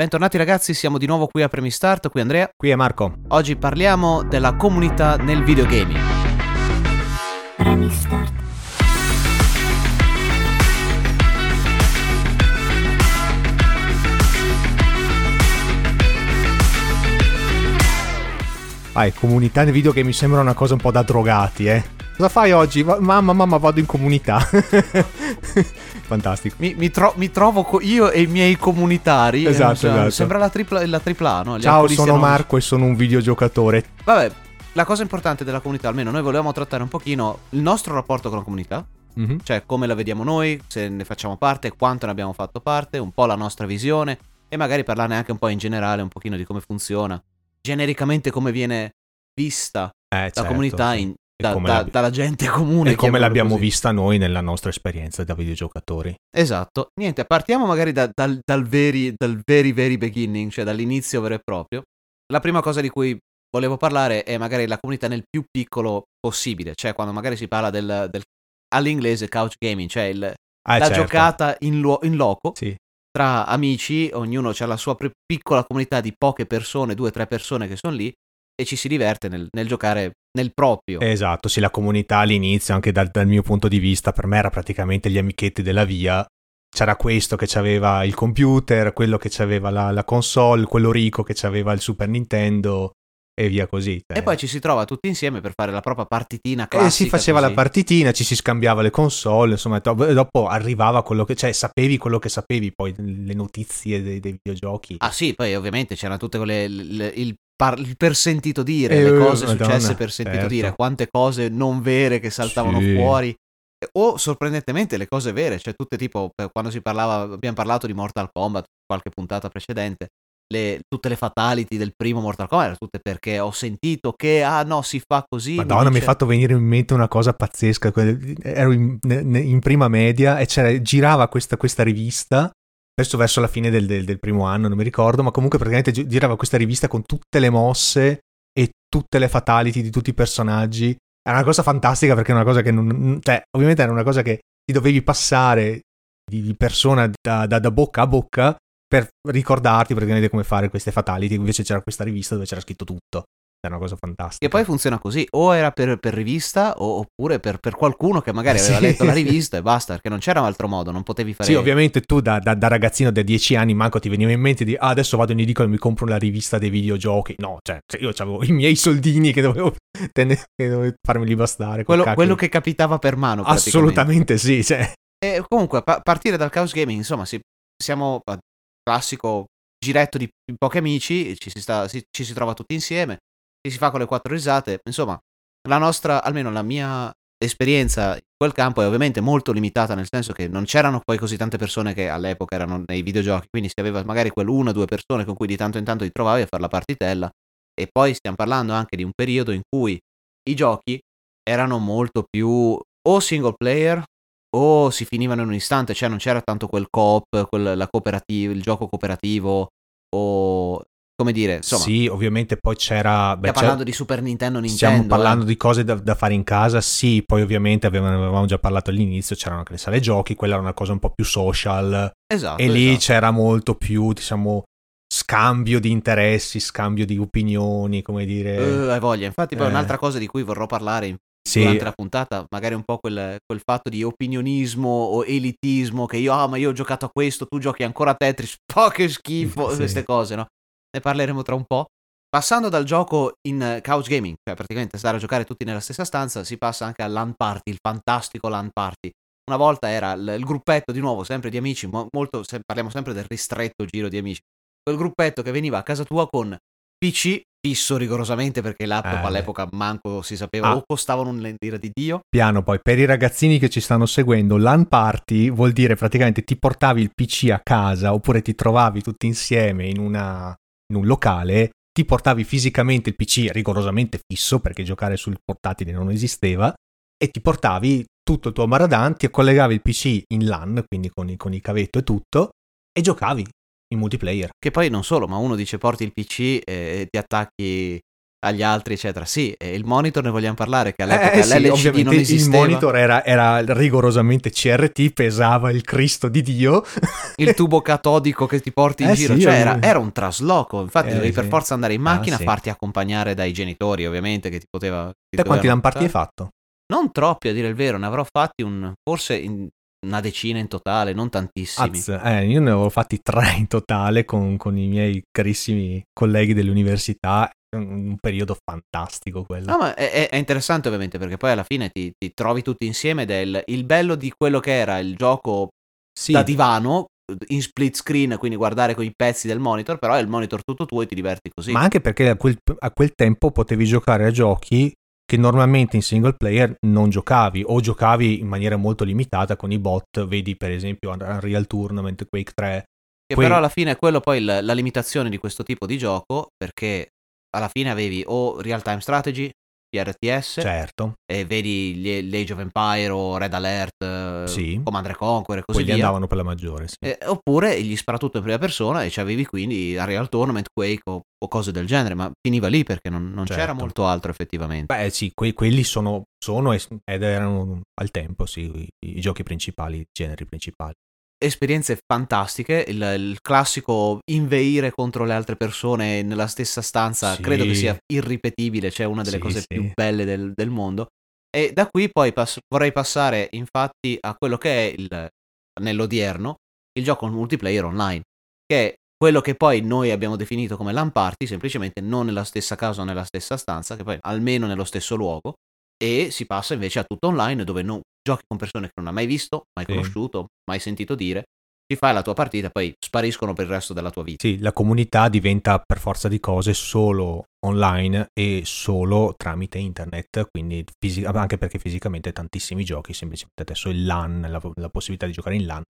Bentornati ragazzi, siamo di nuovo qui a Premi Start, qui Andrea. Qui è Marco. Oggi parliamo della comunità nel videogaming. Premi Start. Vai, comunità nel video che mi sembra una cosa un po' da drogati, eh. Cosa fai oggi? Mamma, mamma, vado in comunità. Fantastico. Mi, mi, tro- mi, trovo co- io e i miei comunitari. Eh, esatto, cioè, esatto. Sembra la tripla, la tripla no? Ciao, sono Marco e sono un videogiocatore. Vabbè, la cosa importante della comunità, almeno noi volevamo trattare un pochino il nostro rapporto con la comunità. Mm-hmm. Cioè, come la vediamo noi, se ne facciamo parte, quanto ne abbiamo fatto parte, un po' la nostra visione e magari parlarne anche un po' in generale, un pochino di come funziona genericamente come viene vista eh, la certo, comunità in, da, da, dalla gente comune. E come l'abbiamo così. vista noi nella nostra esperienza da videogiocatori. Esatto. Niente, partiamo magari da, dal, dal, very, dal very, very beginning, cioè dall'inizio vero e proprio. La prima cosa di cui volevo parlare è magari la comunità nel più piccolo possibile, cioè quando magari si parla del, del all'inglese couch gaming, cioè il, ah, la certo. giocata in, lo, in loco. Sì tra amici, ognuno ha la sua piccola comunità di poche persone, due o tre persone che sono lì e ci si diverte nel, nel, giocare nel proprio. Esatto, sì, la comunità all'inizio, anche dal, dal, mio punto di vista, per me era praticamente gli amichetti della via. C'era questo che aveva il computer, quello che aveva la, la console, quello ricco che aveva il Super Nintendo e via così. Cioè. E poi ci si trova tutti insieme per fare la propria partitina classica. E si faceva così. la partitina, ci si scambiava le console, insomma, dopo arrivava quello che, cioè sapevi quello che sapevi, poi le notizie dei, dei videogiochi. Ah sì, poi ovviamente c'erano tutte quelle, le, il, par, per sentito dire, eh, le cose Madonna, successe per sentito certo. dire, quante cose non vere che saltavano sì. fuori. O sorprendentemente le cose vere, cioè tutte tipo quando si parlava, abbiamo parlato di Mortal Kombat qualche puntata precedente, le, tutte le fatality del primo Mortal Kombat erano tutte perché ho sentito che, ah no, si fa così. Madonna, mi, dice... mi hai fatto venire in mente una cosa pazzesca. Ero in, in prima media e girava questa, questa, rivista, adesso verso la fine del, del, del, primo anno, non mi ricordo, ma comunque praticamente girava questa rivista con tutte le mosse e tutte le fatality di tutti i personaggi. Era una cosa fantastica perché è una cosa che non... Cioè, ovviamente era una cosa che ti dovevi passare di persona da, da, da bocca a bocca per ricordarti praticamente come fare queste fatality. Invece c'era questa rivista dove c'era scritto tutto. Era una cosa fantastica. E poi funziona così: o era per, per rivista, o, oppure per, per, qualcuno che magari aveva sì. letto la rivista e basta, perché non c'era un altro modo, non potevi fare. Sì, ovviamente tu da, da, da ragazzino da 10 anni manco ti veniva in mente di ah, adesso vado in edicola e mi compro la rivista dei videogiochi. No, cioè, cioè io avevo i miei soldini che dovevo, tenne, che dovevo farmeli bastare. Quello, quello, che capitava per mano. Assolutamente sì. Cioè. E comunque, a partire dal Chaos Gaming, insomma, si, siamo classico giretto di, pochi amici, ci si, sta, si, ci si trova tutti insieme, si fa con le quattro risate, insomma, la nostra, almeno la mia esperienza in quel campo è ovviamente molto limitata, nel senso che non c'erano poi così tante persone che all'epoca erano nei videogiochi, quindi si aveva magari quell'una o due persone con cui di tanto in tanto ti trovavi a fare la partitella, e poi stiamo parlando anche di un periodo in cui i giochi erano molto più o single player o si finivano in un istante, cioè non c'era tanto quel coop, quel, il gioco cooperativo o come dire, insomma. Sì, ovviamente poi c'era... Beh, stiamo parlando di Super Nintendo, Nintendo. Stiamo parlando eh. di cose da, da, fare in casa, sì, poi ovviamente avevamo, avevamo, già parlato all'inizio, c'erano anche le sale giochi, quella era una cosa un po' più social. Esatto. E lì esatto. c'era molto più, diciamo, scambio di interessi, scambio di opinioni, come dire... Uh, hai voglia, infatti poi eh. un'altra cosa di cui vorrò parlare in sì. durante la puntata, magari un po' quel, quel, fatto di opinionismo o elitismo che io, ah, ma io ho giocato a questo, tu giochi ancora a Tetris, po' che schifo, sì. queste cose, no? Ne parleremo tra un po'. Passando dal gioco in couch gaming, cioè praticamente stare a giocare tutti nella stessa stanza, si passa anche al LAN party, il fantastico LAN party. Una volta era il, il gruppetto di nuovo, sempre di amici, molto, se, parliamo sempre del ristretto giro di amici. Quel gruppetto che veniva a casa tua con PC fisso rigorosamente perché laptop eh. all'epoca manco si sapeva ah. o costavano un lira di Dio. Piano poi, per i ragazzini che ci stanno seguendo, LAN party vuol dire praticamente ti portavi il PC a casa oppure ti trovavi tutti insieme in, una, in un locale, ti portavi fisicamente il PC rigorosamente fisso perché giocare sul portatile non esisteva e ti portavi tutto il tuo Maradan, ti collegavi il PC in LAN, quindi con, con il cavetto e tutto, e giocavi in multiplayer. Che poi non solo, ma uno dice porti il PC e ti attacchi agli altri, eccetera. Sì, e il monitor ne vogliamo parlare, che Eh, all'epoca eh, sì, l'LCD ovviamente non il esisteva. monitor era, era rigorosamente CRT, pesava il Cristo di Dio. il tubo catodico che ti porti in Eh giro, sì, cioè eh. era, era un trasloco, infatti Eh, dovevi per sì. forza andare in Ah, macchina, sì. farti accompagnare dai genitori ovviamente che ti poteva... ti Te quanti lamparti hai fatto? Non troppi a dire il vero, ne avrò fatti un, forse in- una decina in totale, non tantissimi. Az, eh, io ne avevo fatti tre in totale con, con i miei carissimi colleghi dell'università. Un, periodo fantastico quello. No, ma è, è- interessante ovviamente perché poi alla fine ti, ti trovi tutti insieme ed è il, bello di quello che era il gioco sì, da divano in split screen, quindi guardare con i pezzi del monitor, però è il monitor tutto tuo e ti diverti così. ma anche perché a quel, a quel tempo potevi giocare a giochi che normalmente in single player non giocavi o giocavi in maniera molto limitata con i bot, vedi per esempio Unreal Tournament, Quake 3. Che Poi- però alla fine è quello poi il- la limitazione di questo tipo di gioco, perché alla fine avevi o real time strategy, RTS, Certo, e vedi gli- l'Age of Empire o Red Alert, eh, Sì. Command and Conquer e così quelli via. andavano per la maggiore. Sì. Eh, oppure gli sparatutto in prima persona e c'avevi quindi Unreal Tournament, Quake o, o cose del genere, ma finiva lì perché non, non c'era Certo. molto altro effettivamente. Beh, sì, que- quelli sono, sono ed erano al tempo, sì, i, i giochi principali, i generi principali. Esperienze fantastiche, il, il classico inveire contro le altre persone nella stessa stanza, Sì. credo che sia irripetibile, cioè una delle Sì, cose sì. più belle del, del mondo. E da qui poi pass- vorrei passare infatti a quello che è il, nell'odierno il gioco multiplayer online, che è quello che poi noi abbiamo definito come LAN party, semplicemente non nella stessa casa o nella stessa stanza, che poi almeno nello stesso luogo, e si passa invece a tutto online dove non, giochi con persone che non hai mai visto, mai Sì. conosciuto, mai sentito dire, ti fai la tua partita poi spariscono per il resto della tua vita. Sì, la comunità diventa per forza di cose solo online e solo tramite internet, quindi fisi- anche perché fisicamente tantissimi giochi, semplicemente adesso il LAN, la, la possibilità di giocare in LAN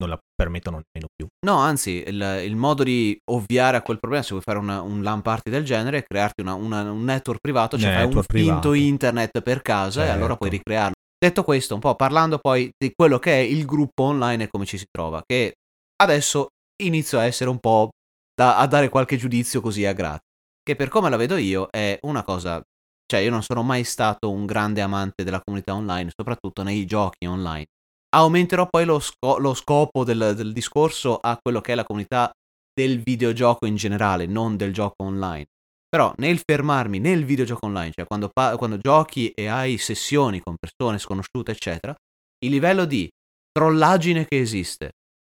non la permettono nemmeno più. No, anzi, il, il modo di ovviare a quel problema, se vuoi fare una- un LAN party del genere, è crearti una- una- un network privato, cioè fai un Network finto privato. internet per casa e allora Certo. puoi ricrearlo. Detto questo, un po' parlando poi di quello che è il gruppo online e come ci si trova, che adesso inizio a essere un po' da, a dare qualche giudizio così a gratis, che per come la vedo io è una cosa, cioè io non sono mai stato un grande amante della comunità online, soprattutto nei giochi online. Aumenterò poi lo, sco- lo scopo del, del discorso a quello che è la comunità del videogioco in generale, non del gioco online. Però nel fermarmi nel videogioco online, cioè quando, pa- quando giochi e hai sessioni con persone sconosciute, eccetera, il livello di trollaggine che esiste,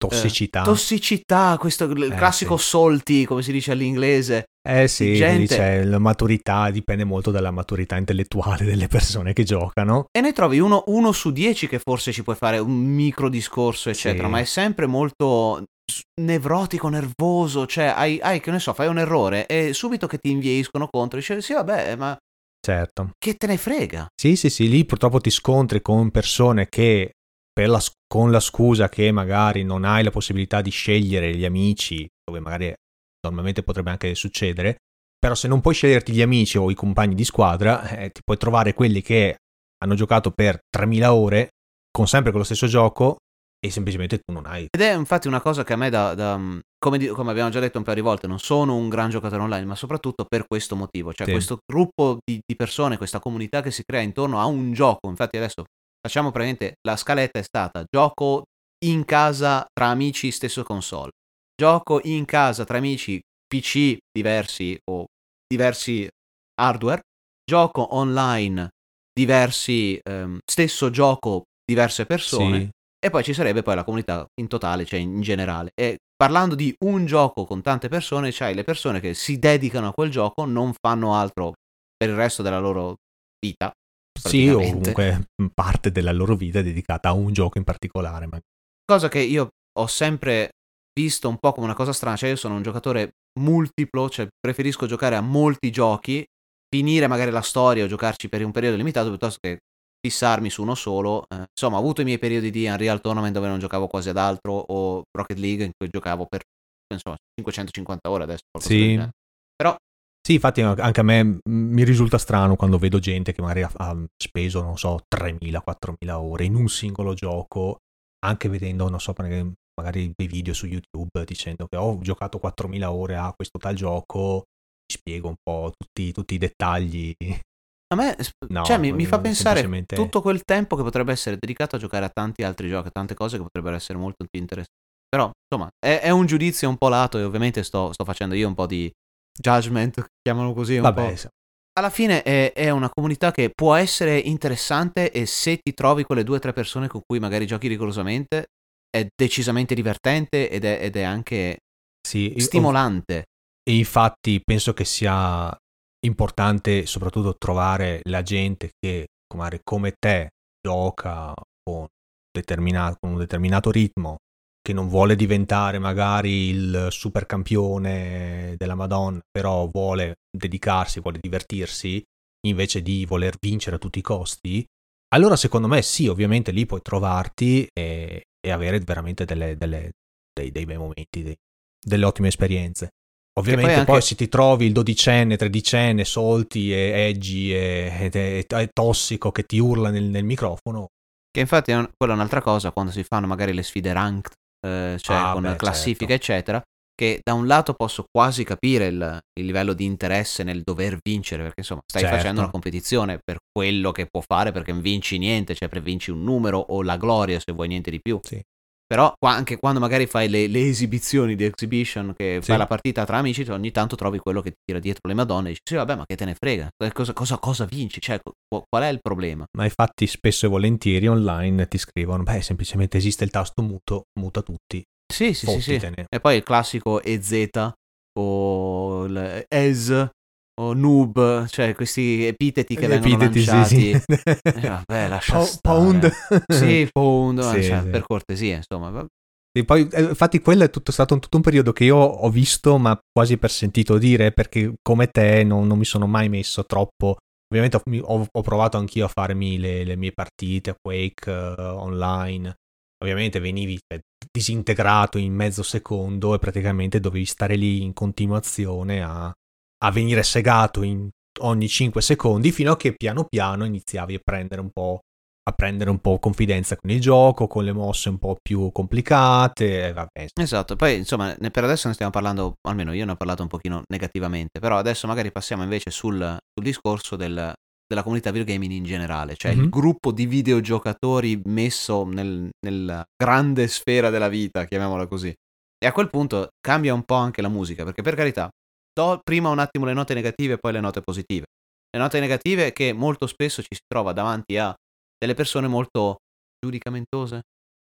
Tossicità. tossicità, questo il Eh, classico sì. salty, come si dice all'inglese, eh sì, gente- c'è la maturità, dipende molto dalla maturità intellettuale delle persone che giocano. e ne trovi uno, uno su dieci che forse ci puoi fare un micro discorso, eccetera, Sì. ma è sempre molto nevrotico, nervoso, cioè hai, hai, che ne so, fai un errore e subito che ti invieiscono contro, dici sì vabbè, ma Certo. che te ne frega? Sì, sì, sì, lì purtroppo ti scontri con persone che la con la scusa che magari non hai la possibilità di scegliere gli amici, dove magari normalmente potrebbe anche succedere, però se non puoi sceglierti gli amici o i compagni di squadra, eh, ti puoi trovare quelli che hanno giocato per 3000 ore con sempre quello stesso gioco e semplicemente tu non hai. Ed è infatti una cosa che a me da, da- come, di- come abbiamo già detto un paio di volte, non sono un gran giocatore online, ma soprattutto per questo motivo, cioè Sì. questo gruppo di, di persone, questa comunità che si crea intorno a un gioco. Infatti adesso facciamo praticamente, la scaletta è stata gioco in casa tra amici stesso console, gioco in casa tra amici PC diversi o diversi hardware, gioco online diversi, ehm, stesso gioco diverse persone. Sì, E poi ci sarebbe poi la comunità in totale, cioè in generale. E parlando di un gioco con tante persone, c'hai le persone che si dedicano a quel gioco, non fanno altro per il resto della loro vita. Sì, o comunque parte della loro vita è dedicata a un gioco in particolare. ma- Cosa che io ho sempre visto un po' come una cosa strana, cioè io sono un giocatore multiplo, cioè preferisco giocare a molti giochi, finire magari la storia o giocarci per un periodo limitato piuttosto che fissarmi su uno solo. Eh, insomma, ho avuto i miei periodi di Unreal Tournament dove non giocavo quasi ad altro o Rocket League in cui giocavo per insomma 550 ore adesso. Sì. Però Sì, infatti anche a me mm, mi risulta strano quando vedo gente che magari ha, ha speso, non so, 3.000, 4.000 ore in un singolo gioco, anche vedendo, non so, magari dei video su YouTube dicendo che "Oh, ho giocato 4.000 ore a questo tal gioco spiego un po' tutti, tutti i dettagli. A me no, cioè, mi, mi, fa pensare semplicemente... tutto quel tempo che potrebbe essere dedicato a giocare a tanti altri giochi, a tante cose che potrebbero essere molto più interessanti. Però, insomma, è, è un giudizio un po' lato e ovviamente sto, sto, facendo io un po' di judgment, chiamano così. Un Vabbè, po'. Alla fine è, è, una comunità che può essere interessante e se ti trovi quelle due o tre persone con cui magari giochi rigorosamente è decisamente divertente ed è, ed è anche sì, stimolante. E infatti penso che sia importante soprattutto trovare la gente che come te gioca con, con un determinato ritmo che non vuole diventare magari il super campione della Madonna, però vuole dedicarsi, vuole divertirsi, invece di voler vincere a tutti i costi, allora secondo me sì, ovviamente lì puoi trovarti e, e avere veramente delle, delle, dei, dei, bei momenti, dei, delle ottime esperienze. Ovviamente poi, anche... poi, se ti trovi il dodicenne, tredicenne, solti e edgy e, e, e, tossico che ti urla nel, nel microfono. Che infatti è quella è un'altra cosa quando si fanno magari le sfide ranked eh, cioè ah, con beh, classifica certo. eccetera, che da un lato posso quasi capire il, il, livello di interesse nel dover vincere, perché insomma stai certo. facendo una competizione per quello che può fare, perché non vinci niente, cioè vinci un numero o la gloria se vuoi niente di più. Sì. Però qua, anche quando magari fai le, le, esibizioni di exhibition, che sì. fai la partita tra amici, ogni tanto trovi quello che ti tira dietro le madonne e dici, sì vabbè ma che te ne frega, cosa, cosa, cosa vinci, cioè qual è il problema? Ma infatti spesso e volentieri online ti scrivono, beh semplicemente esiste il tasto muto, muta tutti. Sì, sì, sì, sì. E poi il classico EZ o ES o noob, cioè questi epiteti che vengono epiteti, lanciati. Sì, sì. Eh, vabbè, lascia po- Pound. Sì, pound, sì, cioè, sì. per cortesia, insomma. E poi, eh, infatti, quello è tutto, stato un, tutto un periodo che io ho visto, ma quasi per sentito dire, perché come te non, non mi sono mai messo troppo. Ovviamente ho, ho, ho provato anch'io a farmi le, le mie partite a Quake uh, online. Ovviamente venivi cioè, disintegrato in mezzo secondo e praticamente dovevi stare lì in continuazione a, a venire segato in ogni 5 secondi fino a che piano piano iniziavi a prendere un po' a prendere un po' confidenza con il gioco, con le mosse un po' più complicate. Vabbè. Esatto, poi insomma per adesso ne stiamo parlando, almeno io ne ho parlato un pochino negativamente, però adesso magari passiamo invece sul, sul discorso del, della comunità videogaming in generale, cioè mm-hmm. il gruppo di videogiocatori messo nel, nella grande sfera della vita, chiamiamola così. E a quel punto cambia un po' anche la musica, perché per carità, do prima un attimo le note negative e poi le note positive. Le note negative è che molto spesso ci si trova davanti a delle persone molto giudicamentose.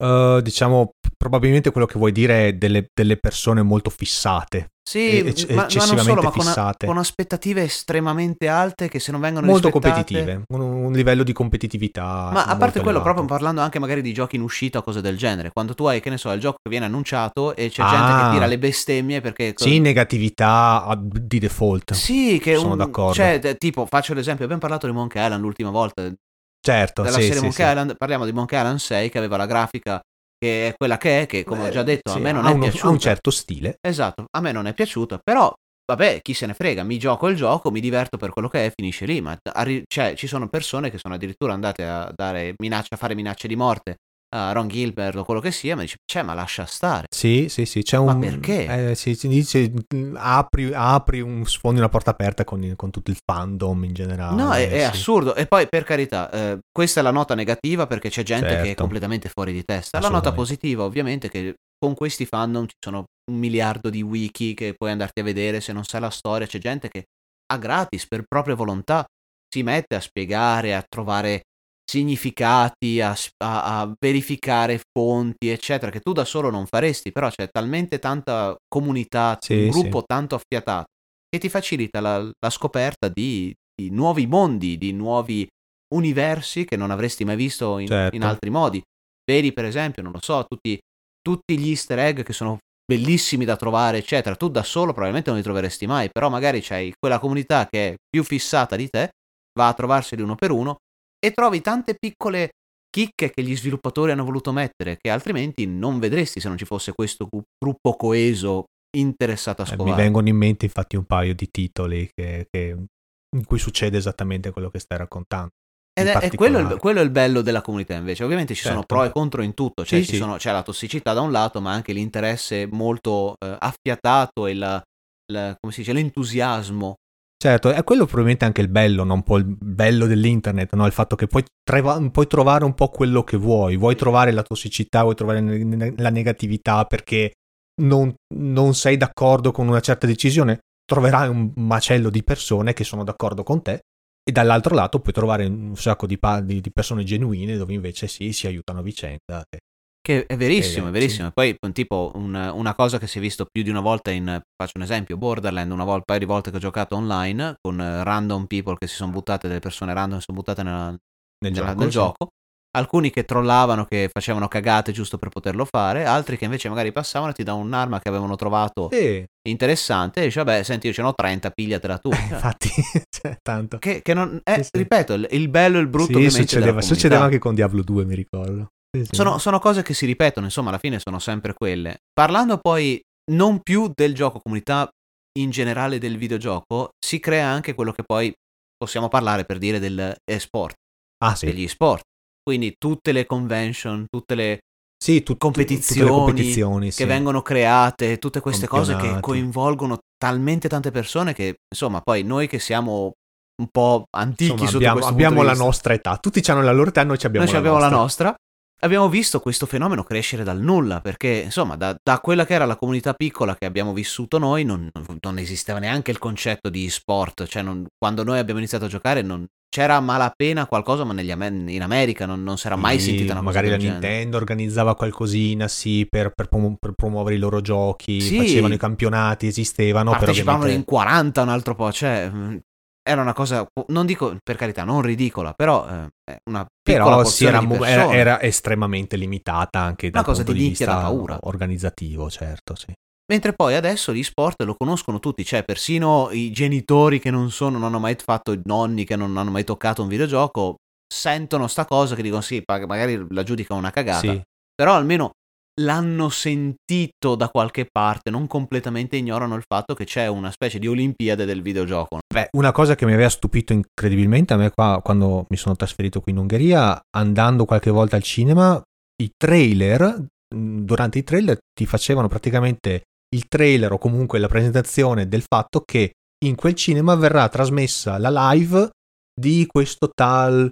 Uh, diciamo, probabilmente quello che vuoi dire è delle, delle persone molto fissate. Sì, e, ma, ma, non solo, ma con, con, aspettative estremamente alte che se non vengono molto rispettate... competitive, un, un, livello di competitività. Ma a parte quello, elevato. proprio parlando anche magari di giochi in uscita o cose del genere, quando tu hai, che ne so, il gioco che viene annunciato e c'è ah, gente che ah. tira le bestemmie perché... Sì, negatività di default. Sì, che sono un, d'accordo. Cioè, tipo, faccio l'esempio, abbiamo parlato di Monkey Island l'ultima volta. Certo, della sì, serie sì, Monkey sì. Island, parliamo di Monkey Island 6 che aveva la grafica che è quella che è, che come Beh, ho già detto sì, a me non è uno, piaciuta. Ha un certo stile. Esatto, a me non è piaciuta, però vabbè, chi se ne frega, mi gioco il gioco, mi diverto per quello che è, finisce lì, ma arri- cioè, ci sono persone che sono addirittura andate a, dare minaccia, a fare minacce di morte a Ron Gilbert o quello che sia, ma dice, cioè, ma lascia stare. Sì, sì, sì, c'è un... Ma perché? Eh, si, si dice, apri, apri un, sfondi una porta aperta con, con, tutto il fandom in generale. No, è, è sì. assurdo. E poi, per carità, eh, questa è la nota negativa perché c'è gente certo. che è certo. completamente fuori di testa. La nota positiva, ovviamente, è che con questi fandom ci sono un miliardo di wiki che puoi andarti a vedere se non sai la storia. C'è gente che a gratis, per propria volontà, si mette a spiegare, a trovare significati, a, a, a, verificare fonti, eccetera, che tu da solo non faresti, però c'è talmente tanta comunità, sì, un gruppo sì. tanto affiatato, che ti facilita la, la scoperta di, di, nuovi mondi, di nuovi universi che non avresti mai visto in, certo. in altri modi. Vedi, per esempio, non lo so, tutti, tutti gli easter egg che sono bellissimi da trovare, eccetera. Tu da solo probabilmente non li troveresti mai, però magari c'hai quella comunità che è più fissata di te, va a trovarseli uno per uno e trovi tante piccole chicche che gli sviluppatori hanno voluto mettere, che altrimenti non vedresti se non ci fosse questo gruppo coeso interessato a scovare. Eh, mi vengono in mente infatti un paio di titoli che, che, in cui succede esattamente quello che stai raccontando. Ed è, è quello, quello, è il bello della comunità invece, ovviamente ci certo. sono pro e contro in tutto, cioè sì, sì. Sono, c'è la tossicità da un lato ma anche l'interesse molto eh, affiatato e la, si dice, l'entusiasmo. Certo, è quello probabilmente anche il bello, no? un po' il bello dell'internet, no? il fatto che puoi, treva- puoi, trovare un po' quello che vuoi, vuoi trovare la tossicità, vuoi trovare la negatività perché non, non sei d'accordo con una certa decisione, troverai un macello di persone che sono d'accordo con te e dall'altro lato puoi trovare un sacco di, pa- di, di persone genuine dove invece sì, si aiutano a vicenda. Che è verissimo, è verissimo. Sì. Poi, tipo, un, una cosa che si è visto più di una volta in, faccio un esempio, Borderland, una volta, un paio di volte che ho giocato online, con random people che si sono buttate, delle persone random si sono buttate nella, nel, nel, gioco, nel sì. gioco, alcuni che trollavano, che facevano cagate giusto per poterlo fare, altri che invece magari passavano e ti davano un'arma che avevano trovato sì. interessante e dici, vabbè, senti, io ce n'ho 30, pigliatela tu. Eh, infatti, cioè, tanto. Che, che non, è, ripeto, il, il, bello e il brutto sì, succedeva, succedeva anche con Diablo 2, mi ricordo. Sì, sì. Sono, sono, cose che si ripetono, insomma, alla fine sono sempre quelle. Parlando poi non più del gioco comunità in generale del videogioco, si crea anche quello che poi possiamo parlare per dire dell'esport. Ah, sì. Degli sport. Quindi tutte le convention, tutte le sì, tu, competizioni, tutte le competizioni che vengono create, tutte queste cose che coinvolgono talmente tante persone che, insomma, poi noi che siamo un po' antichi insomma, abbiamo, abbiamo la nostra età, tutti hanno la loro età, noi abbiamo, noi la, abbiamo nostra. la nostra abbiamo visto questo fenomeno crescere dal nulla, perché insomma da, da, quella che era la comunità piccola che abbiamo vissuto noi non, non esisteva neanche il concetto di sport, cioè non, quando noi abbiamo iniziato a giocare non, c'era malapena qualcosa, ma negli, in America non, non si era mai sì, sentita una cosa Magari la Nintendo genere. organizzava qualcosina, sì, per, per, per, promuovere i loro giochi, sì. facevano i campionati, esistevano. Partecipavano ovviamente... in 40 un altro po', cioè era una cosa, non dico per carità, non ridicola, però eh, una piccola però sì, era, era, era, estremamente limitata anche dal una cosa punto di, di vista paura. organizzativo, certo, sì. Mentre poi adesso gli sport lo conoscono tutti, cioè persino i genitori che non sono, non hanno mai fatto, i nonni che non hanno mai toccato un videogioco, sentono sta cosa che dicono sì, magari la giudicano una cagata, sì. però almeno l'hanno sentito da qualche parte, non completamente ignorano il fatto che c'è una specie di Olimpiade del videogioco. Beh, una cosa che mi aveva stupito incredibilmente a me qua quando mi sono trasferito qui in Ungheria, andando qualche volta al cinema, i trailer, durante i trailer ti facevano praticamente il trailer o comunque la presentazione del fatto che in quel cinema verrà trasmessa la live di questo tal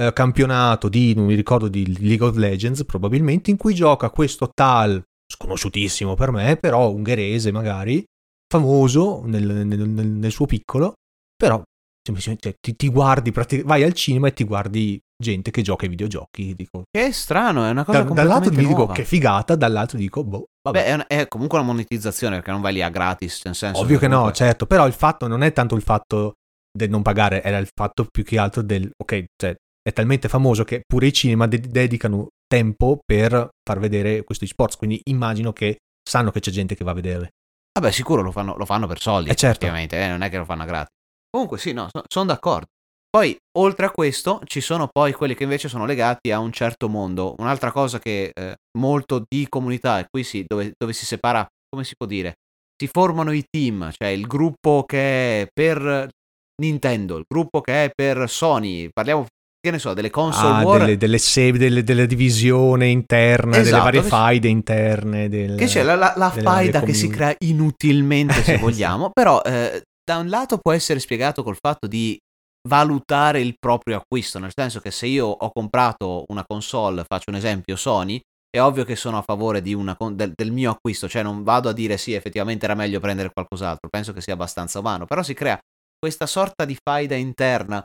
eh, campionato di, non mi ricordo, di League of Legends probabilmente, in cui gioca questo tal, sconosciutissimo per me, però ungherese magari, famoso nel, nel, nel, suo piccolo, però semplicemente ti, ti guardi, vai al cinema e ti guardi gente che gioca ai videogiochi. Dico, che strano, è una cosa da, Dall'altro mi dico che figata, dall'altro dico, boh, vabbè. Beh, è, un, è, comunque una monetizzazione perché non vai lì a gratis, nel senso Ovvio che, comunque... no, certo, però il fatto non è tanto il fatto del non pagare, era il fatto più che altro del, ok, cioè, è talmente famoso che pure i cinema de- dedicano tempo per far vedere questi sports, quindi immagino che sanno che c'è gente che va a vedere. Vabbè, sicuro lo fanno, lo fanno per soldi, eh certo. ovviamente, eh, non è che lo fanno a gratis. Comunque sì, no, so, sono d'accordo. Poi, oltre a questo, ci sono poi quelli che invece sono legati a un certo mondo. Un'altra cosa che eh, molto di comunità, e qui sì, dove, dove si separa, come si può dire, si formano i team, cioè il gruppo che è per Nintendo, il gruppo che è per Sony, parliamo che ne so, delle console ah, war. Delle, delle, save, delle, delle divisione interna, esatto, delle varie faide interne. Del, che c'è la, la, la faida che si crea inutilmente, se vogliamo, però eh, da un lato può essere spiegato col fatto di valutare il proprio acquisto, nel senso che se io ho comprato una console, faccio un esempio Sony, è ovvio che sono a favore una, del, del, mio acquisto, cioè non vado a dire sì, effettivamente era meglio prendere qualcos'altro, penso che sia abbastanza umano, però si crea questa sorta di faida interna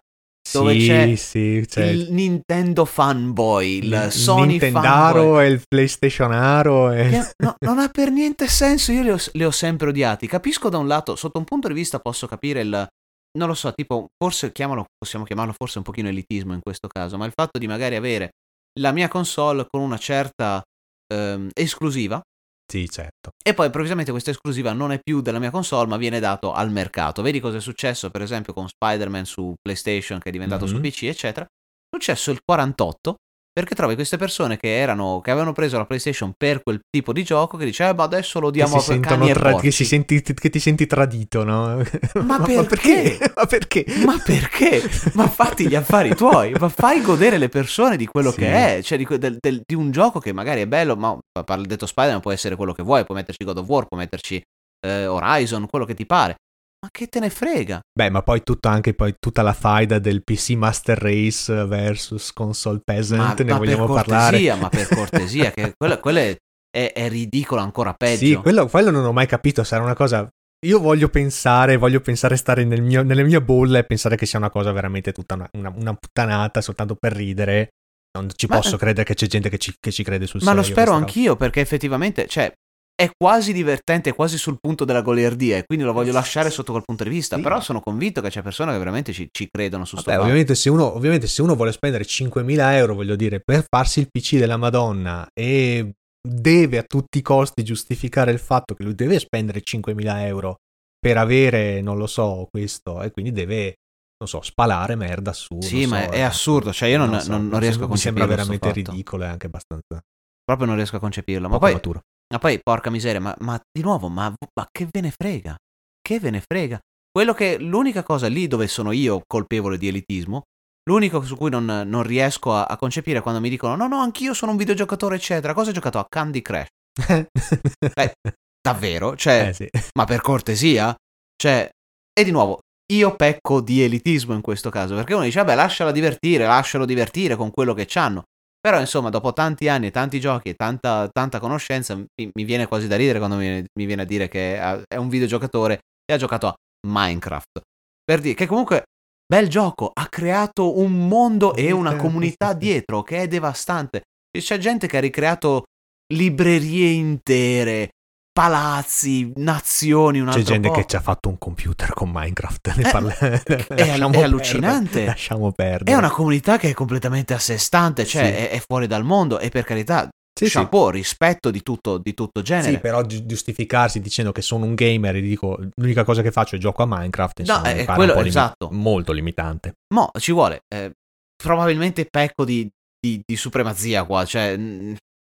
dove sì, c'è sì, cioè... il Nintendo fanboy, il, Sony Nintendaro fanboy. e il PlayStationaro. E... No, non ha per niente senso, io li ho, li ho, sempre odiati. Capisco da un lato, sotto un punto di vista posso capire il... Non lo so, tipo, forse chiamalo, possiamo chiamarlo forse un pochino elitismo in questo caso, ma il fatto di magari avere la mia console con una certa ehm, esclusiva, sì, certo. E poi improvvisamente questa esclusiva non è più della mia console, ma viene dato al mercato. Vedi cosa è successo, per esempio, con Spider-Man su PlayStation, che è diventato mm-hmm. su PC, eccetera. È successo il 48, perché trovi queste persone che, erano, che avevano preso la PlayStation per quel tipo di gioco che dice, eh, ma adesso lo diamo a cani tra- che, senti, che ti senti tradito, no? Ma, ma perché? Ma perché? Ma perché? ma fatti gli affari tuoi, ma fai godere le persone di quello sì. che è, cioè di, del, del, di, un gioco che magari è bello, ma parla detto Spider-Man può essere quello che vuoi, puoi metterci God of War, puoi metterci eh, Horizon, quello che ti pare. Ma che te ne frega? Beh, ma poi tutta anche poi tutta la faida del PC Master Race versus console peasant, ma, ne ma vogliamo per parlare? Ma per cortesia, che quella, quella è, è, è, ridicolo ancora peggio. Sì, quello, quello non ho mai capito, sarà una cosa... Io voglio pensare, voglio pensare stare nel mio, nelle mie bolle e pensare che sia una cosa veramente tutta una, una, una puttanata soltanto per ridere. Non ci ma, posso credere che c'è gente che ci, che ci crede sul ma serio. Ma lo spero anch'io perché effettivamente, cioè, è quasi divertente, è quasi sul punto della goliardia e quindi lo voglio lasciare sotto quel punto di vista, sì. però sono convinto che c'è persone che veramente ci, ci credono su questo ovviamente se, uno, ovviamente se uno vuole spendere 5.000 euro, voglio dire, per farsi il PC della Madonna e deve a tutti i costi giustificare il fatto che lui deve spendere 5.000 euro per avere, non lo so, questo e quindi deve non so, spalare merda su. Sì, ma so, è, è assurdo. Cioè, io non, non, so, non, riesco a concepirlo. Mi sembra veramente ridicolo e anche abbastanza. Proprio non riesco a concepirlo. Ma poi, maturo. Ma poi, porca miseria, ma, ma di nuovo, ma, ma, che ve ne frega? Che ve ne frega? Quello che, l'unica cosa lì dove sono io colpevole di elitismo, l'unico su cui non, non riesco a, a, concepire quando mi dicono no, no, anch'io sono un videogiocatore, eccetera. Cosa hai giocato a Candy Crush? eh, davvero? Cioè, eh, sì. ma per cortesia? Cioè, e di nuovo, io pecco di elitismo in questo caso, perché uno dice, vabbè, lasciala divertire, lascialo divertire con quello che c'hanno. Però insomma, dopo tanti anni, tanti giochi e tanta, tanta conoscenza, mi, mi, viene quasi da ridere quando mi, mi, viene a dire che è un videogiocatore e ha giocato a Minecraft. Per dire che comunque, bel gioco, ha creato un mondo e una comunità dietro che è devastante. C'è gente che ha ricreato librerie intere, palazzi, nazioni. Un C'è gente po'. che ci ha fatto un computer con Minecraft. Ne eh, parla... è, è, allucinante. Lasciamo perdere. È una comunità che è completamente a sé stante, cioè sì. è, è, fuori dal mondo e per carità. Sì, chapeau, sì. rispetto di tutto, di tutto genere. Sì, però giustificarsi dicendo che sono un gamer e dico l'unica cosa che faccio è gioco a Minecraft. Insomma, no, è quello esatto. Limi- molto limitante. Mo ci vuole. Eh, probabilmente pecco di, di, di, supremazia qua. Cioè,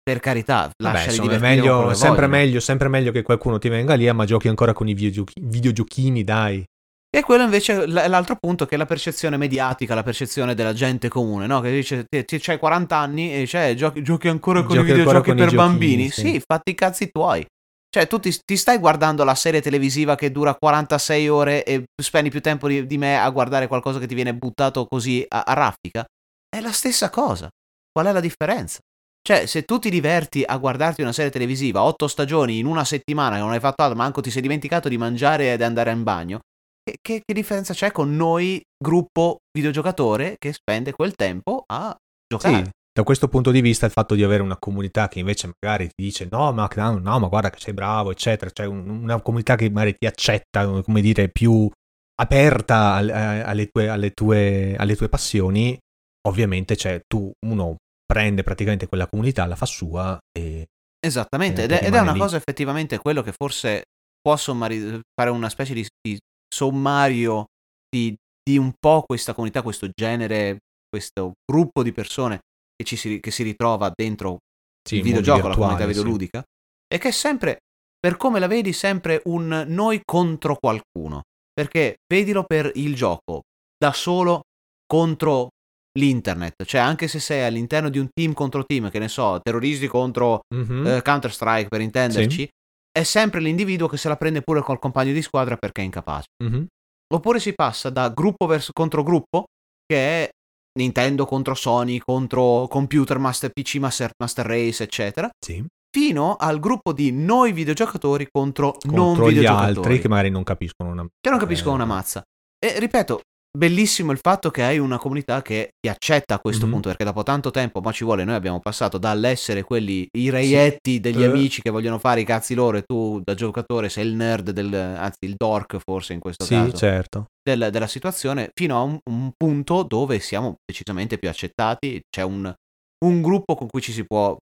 per carità, Vabbè, insomma, è meglio, sempre meglio, sempre meglio che qualcuno ti venga lì, ma giochi ancora con i videogiochi, videogiochini, dai. E quello invece è l'altro punto che è la percezione mediatica, la percezione della gente comune, no? Che dice, ti c'hai 40 anni e cioè, giochi, giochi ancora con giochi i videogiochi con per i bambini. Sì. sì, fatti i cazzi tuoi. Cioè, tu ti, ti, stai guardando la serie televisiva che dura 46 ore e spendi più tempo di, di me a guardare qualcosa che ti viene buttato così a, a raffica? È la stessa cosa. Qual è la differenza? Cioè, se tu ti diverti a guardarti una serie televisiva, otto stagioni in una settimana che non hai fatto altro, ma anche ti sei dimenticato di mangiare ed andare in bagno, che, che, che, differenza c'è con noi, gruppo videogiocatore, che spende quel tempo a giocare? Sì, da questo punto di vista il fatto di avere una comunità che invece magari ti dice no ma, no, ma guarda che sei bravo, eccetera, cioè una comunità che magari ti accetta, come dire, più aperta alle tue, alle tue, alle tue passioni, ovviamente cioè, tu uno prende praticamente quella comunità, la fa sua e... Esattamente, ed, è, ed è una lì. cosa effettivamente quello che forse può sommari- fare una specie di, di sommario di, di, un po' questa comunità, questo genere, questo gruppo di persone che, si, che si, ritrova dentro sì, il videogioco, la comunità videoludica, sì. e che è sempre, per come la vedi, sempre un noi contro qualcuno. Perché vedilo per il gioco, da solo contro l'internet, cioè anche se sei all'interno di un team contro team, che ne so, terroristi contro mm-hmm. uh, Counter Strike per intenderci, sì. è sempre l'individuo che se la prende pure col compagno di squadra perché è incapace. Mm-hmm. Oppure si passa da gruppo verso, contro gruppo, che è Nintendo contro Sony, contro computer master PC, master, master race, eccetera. Sì. Fino al gruppo di noi videogiocatori contro, contro non gli videogiocatori. altri che magari non capiscono una Che non capiscono eh... una mazza. E ripeto, bellissimo il fatto che hai una comunità che ti accetta a questo mm-hmm. punto, perché dopo tanto tempo, ma ci vuole, noi abbiamo passato dall'essere quelli, i reietti sì. degli uh. amici che vogliono fare i cazzi loro e tu da giocatore sei il nerd del, anzi il dork forse in questo sì, caso, certo. del, della situazione, fino a un, un, punto dove siamo decisamente più accettati, c'è un, un gruppo con cui ci si può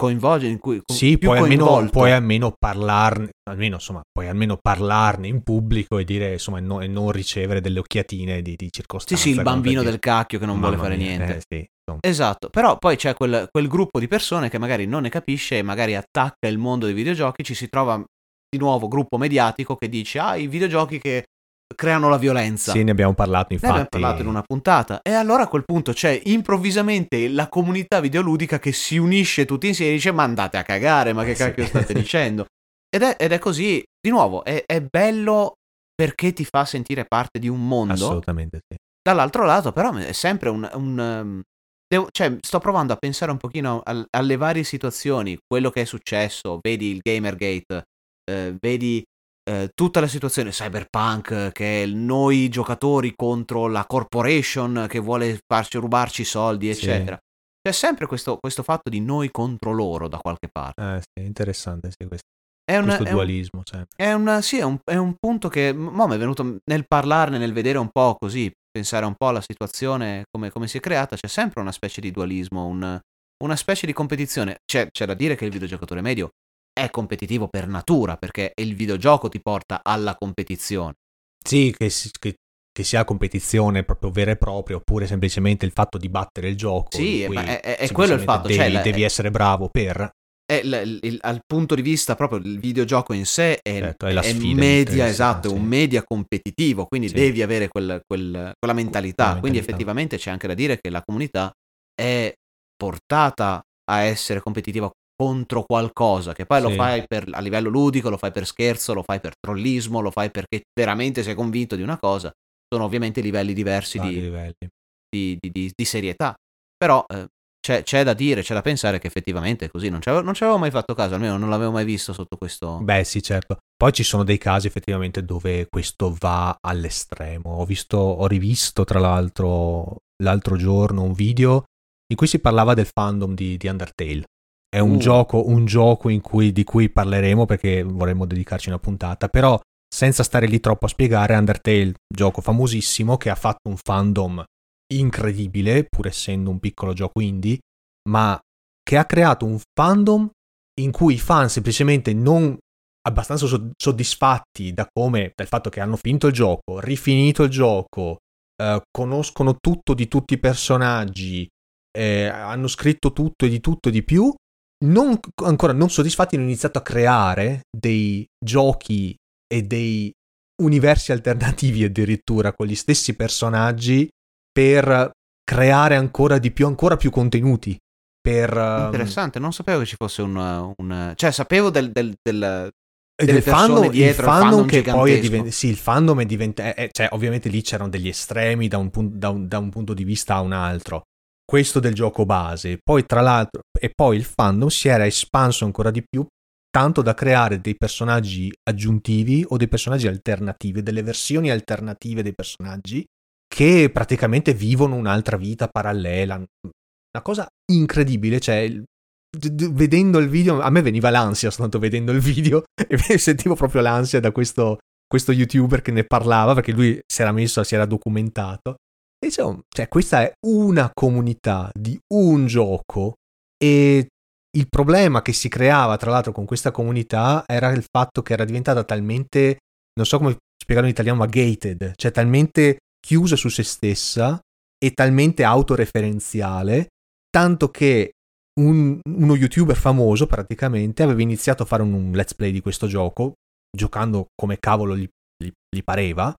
coinvolgere, in cui sì, puoi almeno, puoi almeno, parlarne, almeno, insomma, puoi almeno parlarne in pubblico e dire insomma e, no, e non ricevere delle occhiatine di, di circostanza. Sì, sì, il bambino del cacchio che non Mamma vuole fare mia, niente. Eh, sì, esatto, però poi c'è quel, quel, gruppo di persone che magari non ne capisce e magari attacca il mondo dei videogiochi, ci si trova di nuovo gruppo mediatico che dice ah i videogiochi che creano la violenza. Sì, ne abbiamo parlato infatti. Ne abbiamo parlato in una puntata. E allora a quel punto c'è improvvisamente la comunità videoludica che si unisce tutti insieme e dice ma andate a cagare, ma che cacchio state dicendo? Ed è, ed è, così di nuovo, è, è bello perché ti fa sentire parte di un mondo. Assolutamente sì. Dall'altro lato, però, è sempre un. un um, devo, cioè, sto provando a pensare un pochino al, alle varie situazioni, quello che è successo. Vedi il Gamergate, eh, vedi eh, tutta la situazione cyberpunk, che è noi giocatori contro la corporation che vuole farci rubarci soldi, eccetera. Sì. C'è sempre questo, questo, fatto di noi contro loro da qualche parte. Eh, sì, interessante, sì, questo. È un, questo dualismo, è un, è, una, sì, è, un, è un punto che mo mi è venuto nel parlarne, nel vedere un po' così, pensare un po' alla situazione, come, come si è creata, c'è sempre una specie di dualismo, un, una specie di competizione. C'è, c'è da dire che il videogiocatore medio è competitivo per natura, perché il videogioco ti porta alla competizione. Sì, che, che che sia competizione proprio vera e propria oppure semplicemente il fatto di battere il gioco. Sì, ma è, è, è quello il fatto. Devi, cioè, devi essere bravo per... È, l, il, al punto di vista proprio il videogioco in sé è, certo, è, è media, esatto, è un media competitivo, quindi sì. devi avere quel, quel, quella mentalità. Quindi effettivamente c'è anche da dire che la comunità è portata a essere competitiva contro qualcosa, che poi sì. lo fai per, a livello ludico, lo fai per scherzo, lo fai per trollismo, lo fai perché veramente sei convinto di una cosa, sono ovviamente livelli diversi di, livelli. Di, di, di, serietà. Però eh, c'è, c'è, da dire, c'è da pensare che effettivamente è così. Non ci, avevo, mai fatto caso, almeno non l'avevo mai visto sotto questo. Beh, sì, certo. Poi ci sono dei casi effettivamente dove questo va all'estremo. Ho visto, ho rivisto tra l'altro l'altro giorno un video in cui si parlava del fandom di, di Undertale. È un, uh. gioco, un gioco cui, di cui parleremo perché vorremmo dedicarci una puntata, però senza stare lì troppo a spiegare, Undertale, gioco famosissimo che ha fatto un fandom incredibile, pur essendo un piccolo gioco indie, ma che ha creato un fandom in cui i fan semplicemente non abbastanza soddisfatti da come, dal fatto che hanno finito il gioco, rifinito il gioco, eh, conoscono tutto di tutti i personaggi, eh, hanno scritto tutto e di tutto e di più, non, ancora non soddisfatti hanno iniziato a creare dei giochi e dei universi alternativi addirittura con gli stessi personaggi per creare ancora di più, ancora più contenuti. Per, um, Interessante, non sapevo che ci fosse un... un... cioè sapevo del, del, del del fandom, dietro, il fandom, il fandom che poi è diventato sì il fandom è diventato cioè ovviamente lì c'erano degli estremi da un, pun- da, un, da un, punto di vista a un altro questo del gioco base poi tra l'altro e poi il fandom si era espanso ancora di più tanto da creare dei personaggi aggiuntivi o dei personaggi alternativi, delle versioni alternative dei personaggi che praticamente vivono un'altra vita parallela. Una cosa incredibile, cioè vedendo il video, a me veniva l'ansia soltanto vedendo il video e sentivo proprio l'ansia da questo, questo youtuber che ne parlava perché lui si era messo, si era documentato. Dicevo, cioè, questa è una comunità di un gioco e il problema che si creava, tra l'altro, con questa comunità era il fatto che era diventata talmente, non so come spiegarlo in italiano, ma gated, cioè talmente chiusa su se stessa e talmente autoreferenziale, tanto che un, uno youtuber famoso praticamente aveva iniziato a fare un, un, let's play di questo gioco, giocando come cavolo gli, gli, gli pareva,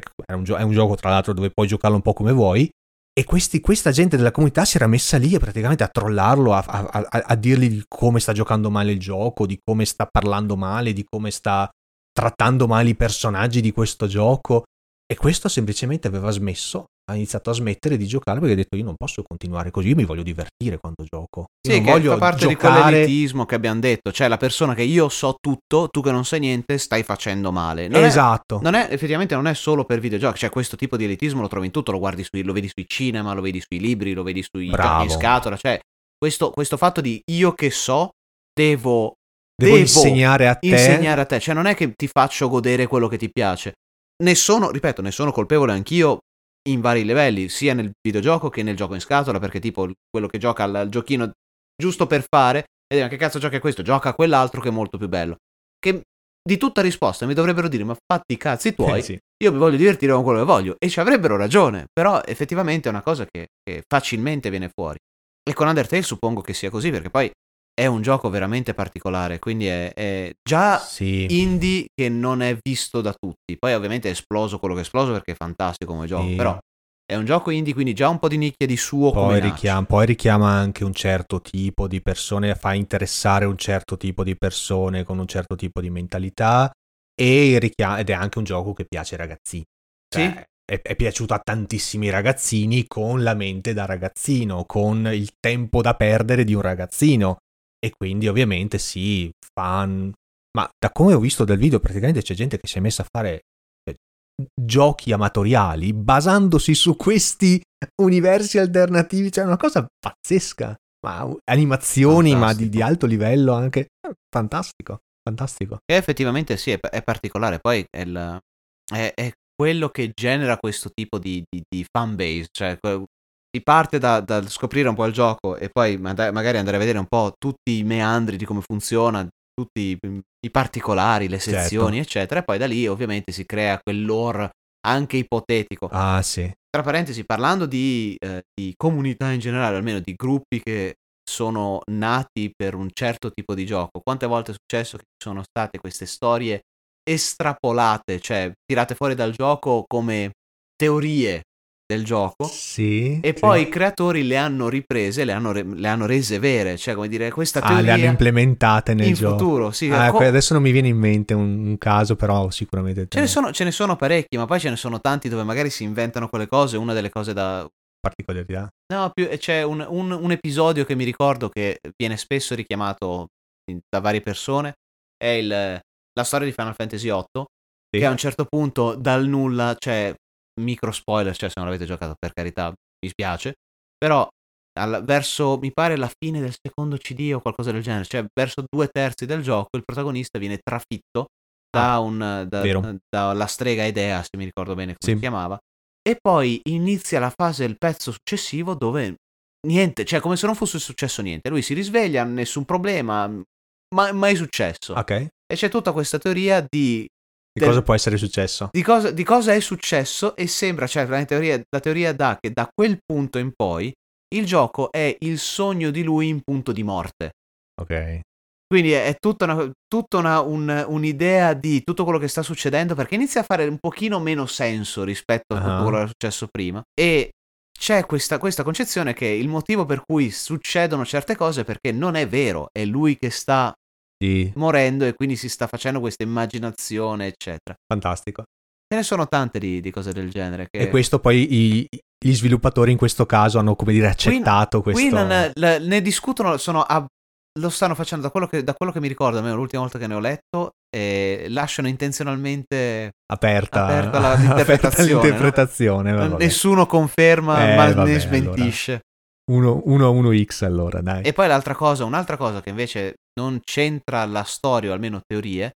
perché è un, è un gioco tra l'altro dove puoi giocarlo un po' come vuoi, e questi, questa gente della comunità si era messa lì praticamente a trollarlo, a, a, a, a, dirgli di come sta giocando male il gioco, di come sta parlando male, di come sta trattando male i personaggi di questo gioco. E questo semplicemente aveva smesso, ha iniziato a smettere di giocare perché ha detto io non posso continuare così, io mi voglio divertire quando gioco. Io sì, che voglio fa parte giocare... di quell'elitismo che abbiamo detto, cioè la persona che io so tutto, tu che non sai niente, stai facendo male. Non esatto. È, non è, effettivamente non è solo per videogiochi, cioè questo tipo di elitismo lo trovi in tutto, lo guardi sui, lo vedi sui cinema, lo vedi sui libri, lo vedi sui Bravo. giochi in scatola, cioè questo, questo fatto di io che so, devo Devo, devo, insegnare a te. Insegnare a te, cioè non è che ti faccio godere quello che ti piace ne sono, ripeto, ne sono colpevole anch'io in vari livelli, sia nel videogioco che nel gioco in scatola, perché tipo quello che gioca al, al giochino giusto per fare, e dire che cazzo gioca questo, gioca a quell'altro che è molto più bello. Che di tutta risposta mi dovrebbero dire, ma fatti i cazzi tuoi, eh sì. io mi voglio divertire con quello che voglio, e ci avrebbero ragione, però effettivamente è una cosa che, che facilmente viene fuori. E con Undertale suppongo che sia così, perché poi è un gioco veramente particolare, quindi è, è già sì. indie che non è visto da tutti. Poi ovviamente è esploso quello che è esploso perché è fantastico come gioco, sì. però è un gioco indie, quindi già un po' di nicchia di suo poi richiama, poi richiama anche un certo tipo di persone, fa interessare un certo tipo di persone con un certo tipo di mentalità e richiama, ed è anche un gioco che piace ai ragazzini. Cioè, Sì. È, è piaciuto a tantissimi ragazzini con la mente da ragazzino, con il tempo da perdere di un ragazzino. E quindi ovviamente sì, fan. Ma da come ho visto dal video, praticamente c'è gente che si è messa a fare eh, giochi amatoriali basandosi su questi universi alternativi. Cioè, è una cosa pazzesca. Ma animazioni, ma di, Fantastico. di alto livello anche. Eh, Fantastico, fantastico. E effettivamente sì, è, è particolare. Poi è, il- è- è quello che genera questo tipo di, di, di fan base. Cioè, si parte da, dal scoprire un po' il gioco e poi magari andare a vedere un po' tutti i meandri di come funziona, tutti i, particolari, le Certo. sezioni, eccetera. E poi da lì ovviamente si crea quel lore anche ipotetico. Ah, sì. Tra parentesi, parlando di, eh, di comunità in generale, almeno di gruppi che sono nati per un certo tipo di gioco, quante volte è successo che ci sono state queste storie estrapolate, cioè tirate fuori dal gioco come teorie del gioco? Sì. E sì. poi i creatori le hanno riprese, le hanno, re- le hanno rese vere, cioè come dire, questa Ah, le hanno teoria implementate nel in gioco. futuro, sì, Ah, co- adesso non mi viene in mente un, un caso, però sicuramente ce ne, sono, ce ne sono parecchi, ma poi ce ne sono tanti dove magari si inventano quelle cose, una delle cose da, particolarità. No, più, c'è un, un- un episodio che mi ricordo che viene spesso richiamato in- da varie persone, è il- la storia di Final Fantasy VIII, Sì. che a un certo punto dal nulla, cioè micro spoiler, cioè se non l'avete giocato per carità mi spiace, però al- verso, mi pare, la fine del secondo CD o qualcosa del genere, cioè verso due terzi del gioco il protagonista viene trafitto da un, da- vero. dalla strega Idea, se mi ricordo bene come Sì. si chiamava, e poi inizia la fase, il pezzo successivo dove niente, cioè come se non fosse successo niente. Lui si risveglia, nessun problema, ma mai successo. Ok. E c'è tutta questa teoria di, Di cosa può essere successo? di, cosa, di cosa è successo e sembra, cioè la teoria, la teoria dà che da quel punto in poi il gioco è il sogno di lui in punto di morte. Ok. Quindi è è tutta, una- tutta una- un- un'idea di tutto quello che sta succedendo perché inizia a fare un pochino meno senso rispetto a tutto Ah. quello che era successo prima. E c'è questa, questa concezione che il motivo per cui succedono certe cose è perché non è vero, è lui che sta sì. morendo e quindi si sta facendo questa immaginazione, eccetera. Fantastico. Ce ne sono tante di, di cose del genere. Che... E questo poi i, gli sviluppatori in questo caso hanno, come dire, accettato qui, questo. Qui ne, ne, discutono, sono ab- lo stanno facendo da quello, che, da quello che, mi ricordo, almeno l'ultima volta che ne ho letto, e lasciano intenzionalmente aperta, aperta l'interpretazione. Aperta l'interpretazione no? Nessuno conferma, eh, ma vabbè, ne smentisce. Allora. 1 a 1x allora, dai. E poi l'altra cosa, un'altra cosa che invece non c'entra la storia, o almeno teorie,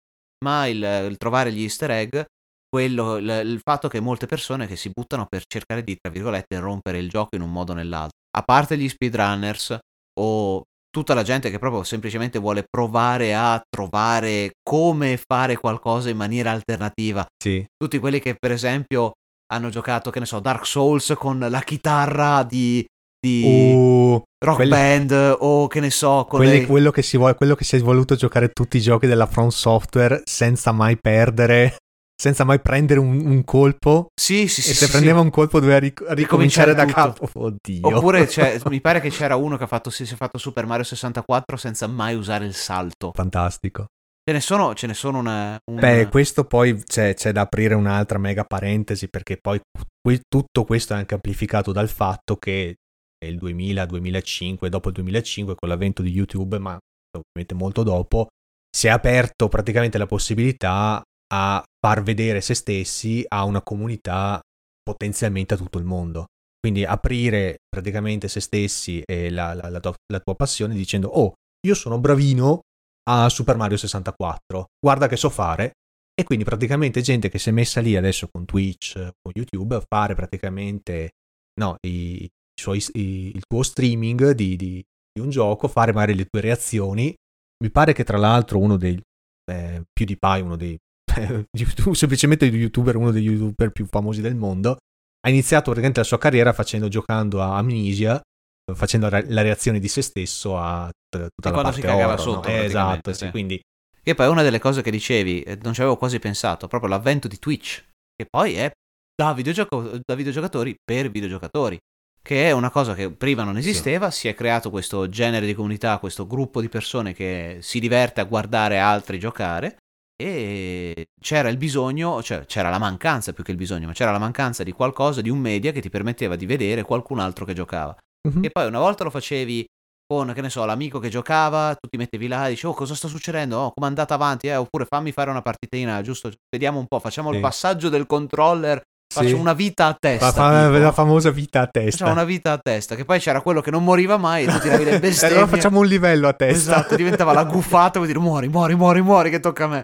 ma il, il trovare gli easter egg, quello, il, il, fatto che molte persone che si buttano per cercare di, tra virgolette, rompere il gioco in un modo o nell'altro. A parte gli speedrunners o tutta la gente che proprio semplicemente vuole provare a trovare come fare qualcosa in maniera alternativa. Sì. Tutti quelli che per esempio hanno giocato, che ne so, Dark Souls con la chitarra di di... Uh, Rock quelle- Band o che ne so, con quelli- quello, che si vuole, quello che si è voluto giocare tutti i giochi della From Software senza mai perdere, senza mai prendere un, un colpo. Sì, sì, sì. e se sì, prendeva un colpo doveva ric- ricominciare da tutto. capo. Oddio. Oppure c'è- mi pare che c'era uno che ha fatto, si si è fatto Super Mario 64 senza mai usare il salto. Fantastico. Ce ne sono, ce ne sono una... una- Beh, questo poi c'è, c'è da aprire un'altra mega parentesi perché poi que- tutto questo è anche amplificato dal fatto che nel 2000-2005, dopo il 2005, con l'avvento di YouTube, ma ovviamente molto dopo, si è aperto praticamente la possibilità a far vedere se stessi a una comunità potenzialmente a tutto il mondo. Quindi aprire praticamente se stessi e la, la- la tua, la tua passione dicendo oh, io sono bravino a Super Mario 64, guarda che so fare. E quindi praticamente gente che si è messa lì adesso con Twitch, con YouTube, a fare praticamente no, i suoi- i- il tuo streaming di, di- di un gioco, fare magari le tue reazioni. Mi pare che tra l'altro uno dei eh, PewDiePie, uno dei YouTube- semplicemente youtuber, uno degli youtuber più famosi del mondo, ha iniziato praticamente la sua carriera facendo giocando a Amnesia, facendo la, reazione di se stesso a tutta, tutta Di la quando si parte cagava horror, no? sotto, Eh, esatto, sì, quindi Che poi è una delle cose che dicevi, eh, non ci avevo quasi pensato, proprio l'avvento di Twitch, che poi è da, da videogiocatori per videogiocatori, che è una cosa che prima non esisteva, si è creato questo genere di comunità, questo gruppo di persone che si diverte a guardare altri giocare, e c'era il bisogno, cioè c'era la mancanza più che il bisogno, ma c'era la mancanza di qualcosa, di un media che ti permetteva di vedere qualcun altro che giocava. Mhm. E poi una volta lo facevi con, che ne so, l'amico che giocava, tu ti mettevi là e dici, oh, cosa sta succedendo? Oh, come è andata avanti? Eh, oppure fammi fare una partitina, giusto? Vediamo un po', facciamo Sì. il passaggio del controller, Sì. faccio una vita a testa. Tipo. la famosa vita a testa. Facciamo una vita a testa, che poi c'era quello che non moriva mai e tu tiravi le bestemmie. allora facciamo un livello a testa. Esatto, diventava la guffata, vuol dire muori, muori, muori, muori, che tocca a me.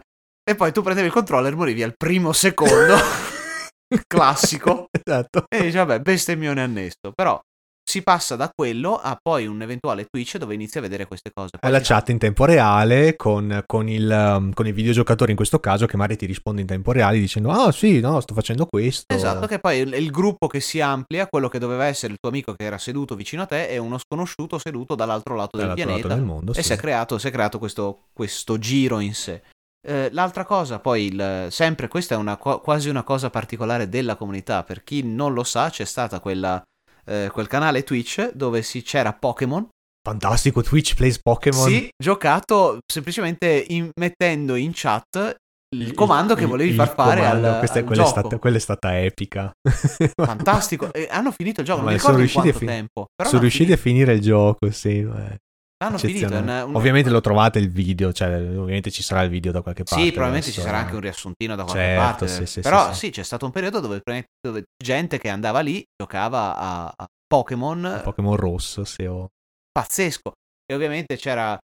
E poi tu prendevi il controller, morivi al primo secondo, classico, esatto. e dici vabbè, bestemmione annesto. Però si passa da quello a poi un eventuale Twitch dove inizi a vedere queste cose. Poi È la chat in tempo reale con, con il, um, con il videogiocatore in questo caso che magari ti risponde in tempo reale dicendo ah sì, no, sto facendo questo. Esatto, che poi il, il gruppo che si amplia, quello che doveva essere il tuo amico che era seduto vicino a te, è uno sconosciuto seduto dall'altro lato del Dall'altro lato pianeta. del mondo, E sì. si è creato, si è creato questo, questo giro in sé. Eh, l'altra cosa, poi, il- sempre questa è una, quasi una cosa particolare della comunità. Per chi non lo sa, c'è stata quella, eh, quel canale Twitch dove si, c'era Pokémon. Fantastico, Twitch plays Pokémon. Sì, giocato semplicemente in- mettendo in chat il comando che volevi il far fare comando, al, questa, al quella, è stata, quella è stata epica. Fantastico. E hanno finito il gioco, non Ma mi sono ricordo in riusciti quanto a fi- tempo. Sono riusciti a finito. finire il gioco, sì. eh, L'hanno finito. eccezionale. una- una- Ovviamente lo trovate il video, cioè ovviamente ci sarà il video da qualche parte. Sì, probabilmente adesso, ci sarà anche un riassuntino da qualche Certo, parte. sì, sì, Però sì, c'è stato un periodo dove, dove gente che andava lì giocava a, a Pokémon Un Pokémon rosso, sì, o- pazzesco. E ovviamente c'era,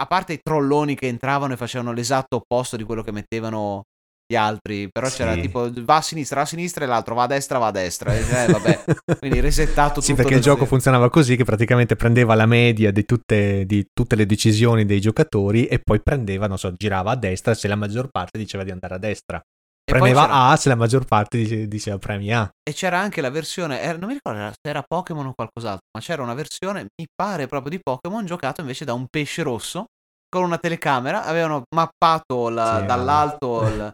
a parte i trolloni che entravano e facevano l'esatto opposto di quello che mettevano gli altri, però c'era Sì. tipo va a sinistra, va a sinistra e l'altro va a destra, va a destra. E, eh, vabbè, quindi resettato Sì, tutto perché il gioco zero. funzionava così che praticamente prendeva la media di tutte, di tutte le decisioni dei giocatori e poi prendeva, non so, girava a destra se la maggior parte diceva di andare a destra. E Premeva c'era- A se la maggior parte dice- diceva premi A. E c'era anche la versione, era- non mi ricordo se era Pokémon o qualcos'altro, ma c'era una versione, mi pare proprio di Pokémon, giocato invece da un pesce rosso con una telecamera. Avevano mappato la- Sì, dall'alto il,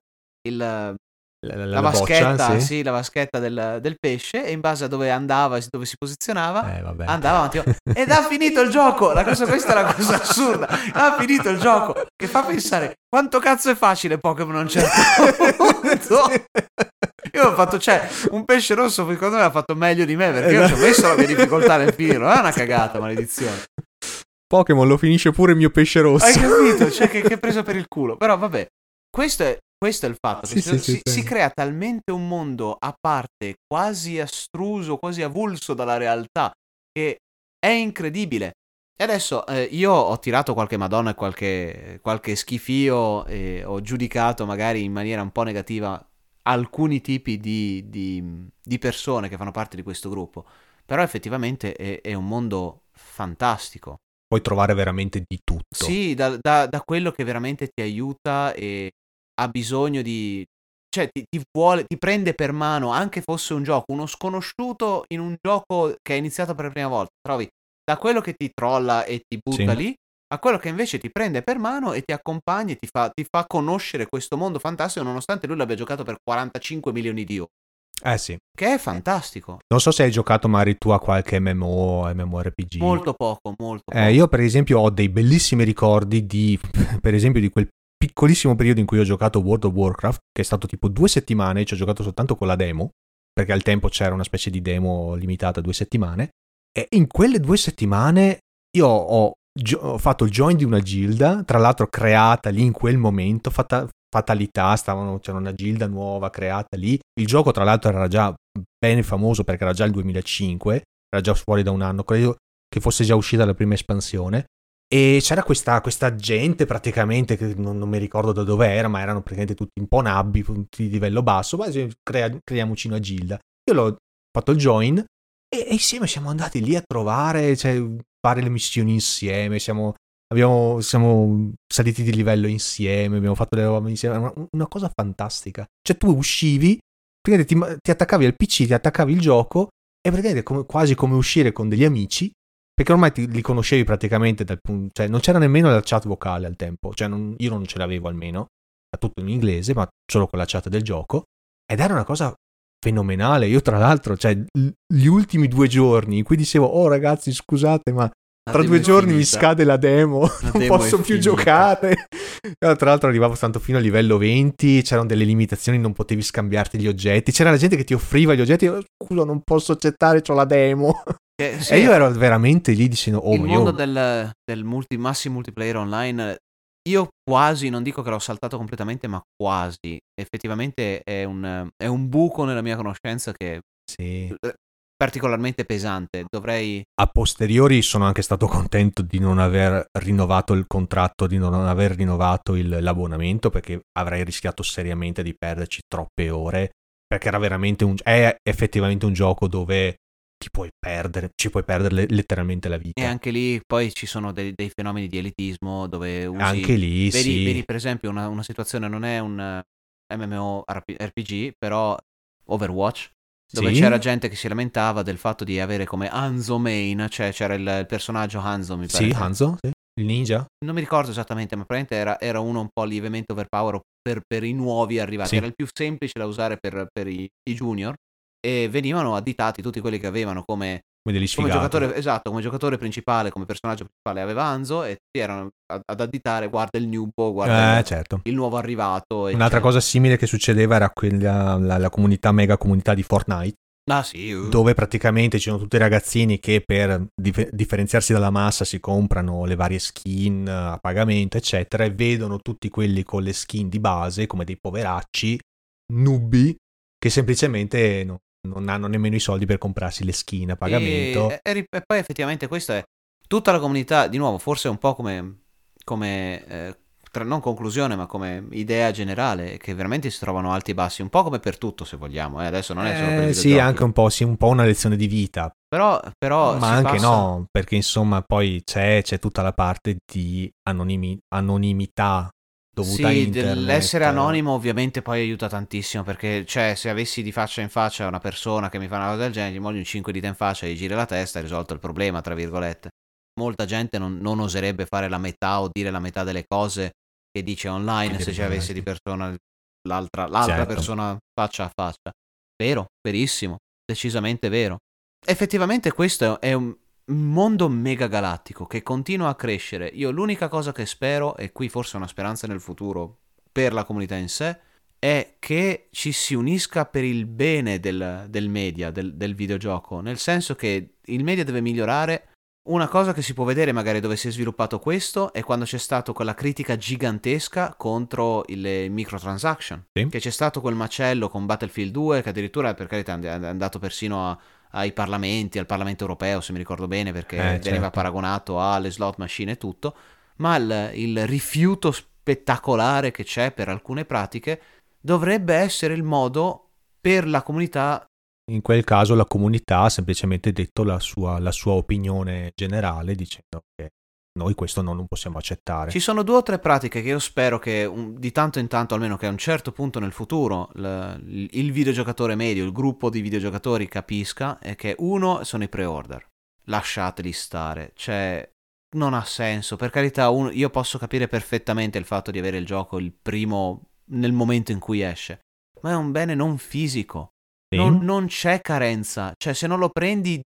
il- La, la- la vaschetta, boccia, sì. sì. la vaschetta del, del pesce e in base a dove andava, dove si posizionava, Eh, andava avanti. Ed ha finito il gioco! La cosa, questa è la cosa assurda. Ha finito il gioco. Che fa pensare quanto cazzo è facile Pokémon a un certo punto. Io ho fatto, cioè, un pesce rosso secondo me ha fatto meglio di me perché io ci ho messo la mia difficoltà nel finirlo. Non è una cagata, maledizione. Pokémon lo finisce pure il mio pesce rosso. Hai capito? Cioè, che, che presa per il culo. Però vabbè, questo è, questo è il fatto. Sì, che sì, si, sì. si crea talmente un mondo a parte, quasi astruso, quasi avulso dalla realtà, che è incredibile. E adesso eh, io ho tirato qualche madonna e qualche, qualche schifio e ho giudicato magari in maniera un po' negativa alcuni tipi di, di- di persone che fanno parte di questo gruppo. Però effettivamente è, è un mondo fantastico. Puoi trovare veramente di tutto. Sì, da, da- da quello che veramente ti aiuta e ha bisogno di... Cioè, ti, ti vuole, ti prende per mano, anche fosse un gioco, uno sconosciuto in un gioco che è iniziato per la prima volta. Trovi da quello che ti trolla e ti butta Sì. lì, a quello che invece ti prende per mano e ti accompagna e ti fa, ti fa conoscere questo mondo fantastico, nonostante lui l'abbia giocato per 45 milioni di ore. Eh sì. Che è fantastico. Non so se hai giocato magari tu a qualche MMO, MMORPG. Molto poco, molto poco. Eh, io per esempio ho dei bellissimi ricordi di, per esempio, di quel piccolissimo periodo in cui ho giocato World of Warcraft, che è stato tipo due settimane, ci ho giocato soltanto con la demo, perché al tempo c'era una specie di demo limitata a due settimane, e in quelle due settimane io ho, gio- ho fatto il join di una gilda, tra l'altro creata lì in quel momento, fatta, fatalità, stavano, c'era una gilda nuova creata lì, il gioco tra l'altro era già bene famoso perché era già il 2005, era già fuori da un anno, credo che fosse già uscita la prima espansione. E c'era questa, questa gente praticamente, che non, non mi ricordo da dove era, ma erano praticamente tutti un po' nabbi, tutti di livello basso, ma crea- creiamoci una gilda. Io l'ho fatto il join e, e insieme siamo andati lì a trovare, cioè, fare le missioni insieme, siamo, abbiamo, siamo saliti di livello insieme, abbiamo fatto le robe insieme, una, una cosa fantastica. Cioè tu uscivi, ti, ti attaccavi al PC, ti attaccavi il gioco e praticamente come- quasi come uscire con degli amici perché ormai ti- li conoscevi praticamente dal punto, cioè non c'era nemmeno la chat vocale al tempo, cioè non- io non ce l'avevo almeno, era tutto in inglese, ma solo con la chat del gioco, ed era una cosa fenomenale. Io tra l'altro, cioè gli ultimi due giorni in cui dicevo, oh ragazzi scusate, ma tra due giorni mi scade la demo, la non demo posso più giocare. Tra l'altro arrivavo tanto fino a livello 20, c'erano delle limitazioni, non potevi scambiarti gli oggetti, c'era la gente che ti offriva gli oggetti, culo non posso accettare, ho la demo. Eh, sì, e io ero veramente lì dicendo, oh, il mondo io... del, del multi, massi multiplayer online io quasi, non dico che l'ho saltato completamente, ma quasi. Effettivamente è un, è un buco nella mia conoscenza che sì. è particolarmente pesante. Dovrei... A posteriori sono anche stato contento di non aver rinnovato il contratto, di non aver rinnovato il, l'abbonamento, perché avrei rischiato seriamente di perderci troppe ore. Perché era veramente un... è effettivamente un gioco dove ti puoi perdere, ci puoi perdere letteralmente la vita. E anche lì poi ci sono dei, dei fenomeni di elitismo dove usi... Anche lì, vedi, sì. Vedi per esempio una, una situazione, non è un eh, MMORPG, però Overwatch, dove sì? c'era gente che si lamentava del fatto di avere come Hanzo main, cioè c'era il, il personaggio Hanzo, mi pare. Sì, Hanzo, sì. Il ninja? Non mi ricordo esattamente, ma probabilmente era, era uno un po' lievemente overpower per, per i nuovi arrivati. Sì. Era il più semplice da usare per, per i, i junior e venivano additati tutti quelli che avevano come, come, degli come giocatore esatto, come giocatore principale, come personaggio principale aveva Anzo e ti erano ad additare guarda il newbo, guarda eh, il, certo. il, nuovo arrivato. Un'altra cosa simile che succedeva era quella, la, la comunità, mega comunità di Fortnite. Ah, sì, uh. Dove praticamente ci sono tutti i ragazzini che per dif- differenziarsi dalla massa si comprano le varie skin a pagamento, eccetera, e vedono tutti quelli con le skin di base come dei poveracci, nubi, che semplicemente no, non hanno nemmeno i soldi per comprarsi le skin a pagamento. E, e, e poi effettivamente questa è tutta la comunità, di nuovo, forse un po' come, come eh, tra, non conclusione, ma come idea generale, che veramente si trovano alti e bassi, un po' come per tutto, se vogliamo. Eh? Adesso non è solo per eh, Sì, anche un po', sì, un po' una lezione di vita. Però, però ma anche passa... no, perché insomma poi c'è, c'è tutta la parte di anonimi, anonimità dovuta sì, l'essere anonimo ovviamente poi aiuta tantissimo perché cioè se avessi di faccia in faccia una persona che mi fa una cosa del genere, gli voglio un 5 dita in faccia e gli gira la testa, hai risolto il problema, tra virgolette. Molta gente non, non, oserebbe fare la metà o dire la metà delle cose che dice online che se ci avessi di persona l'altra, l'altra certo. persona faccia a faccia. Vero, verissimo, decisamente vero. Effettivamente questo è un, mondo mega galattico che continua a crescere. Io l'unica cosa che spero, e qui forse una speranza nel futuro per la comunità in sé, è che ci si unisca per il bene del, del media, del, del, videogioco, nel senso che il media deve migliorare. Una cosa che si può vedere magari dove si è sviluppato questo è quando c'è stata quella critica gigantesca contro le microtransaction. Sì. Che c'è stato quel macello con Battlefield 2 che addirittura per carità è andato persino a, ai parlamenti, al Parlamento europeo, se mi ricordo bene, perché eh, veniva certo. paragonato alle slot machine e tutto, ma il, il rifiuto spettacolare che c'è per alcune pratiche dovrebbe essere il modo per la comunità in quel caso la comunità ha semplicemente detto la sua, la sua, opinione generale dicendo che noi questo non, non, possiamo accettare. Ci sono due o tre pratiche che io spero che un, di tanto in tanto, almeno che a un certo punto nel futuro, l, il videogiocatore medio, il gruppo di videogiocatori capisca, è che uno sono i pre-order. Lasciateli stare, cioè non ha senso. Per carità, un, io posso capire perfettamente il fatto di avere il gioco il primo nel momento in cui esce, ma è un bene non fisico. Non, non c'è carenza, cioè se non lo prendi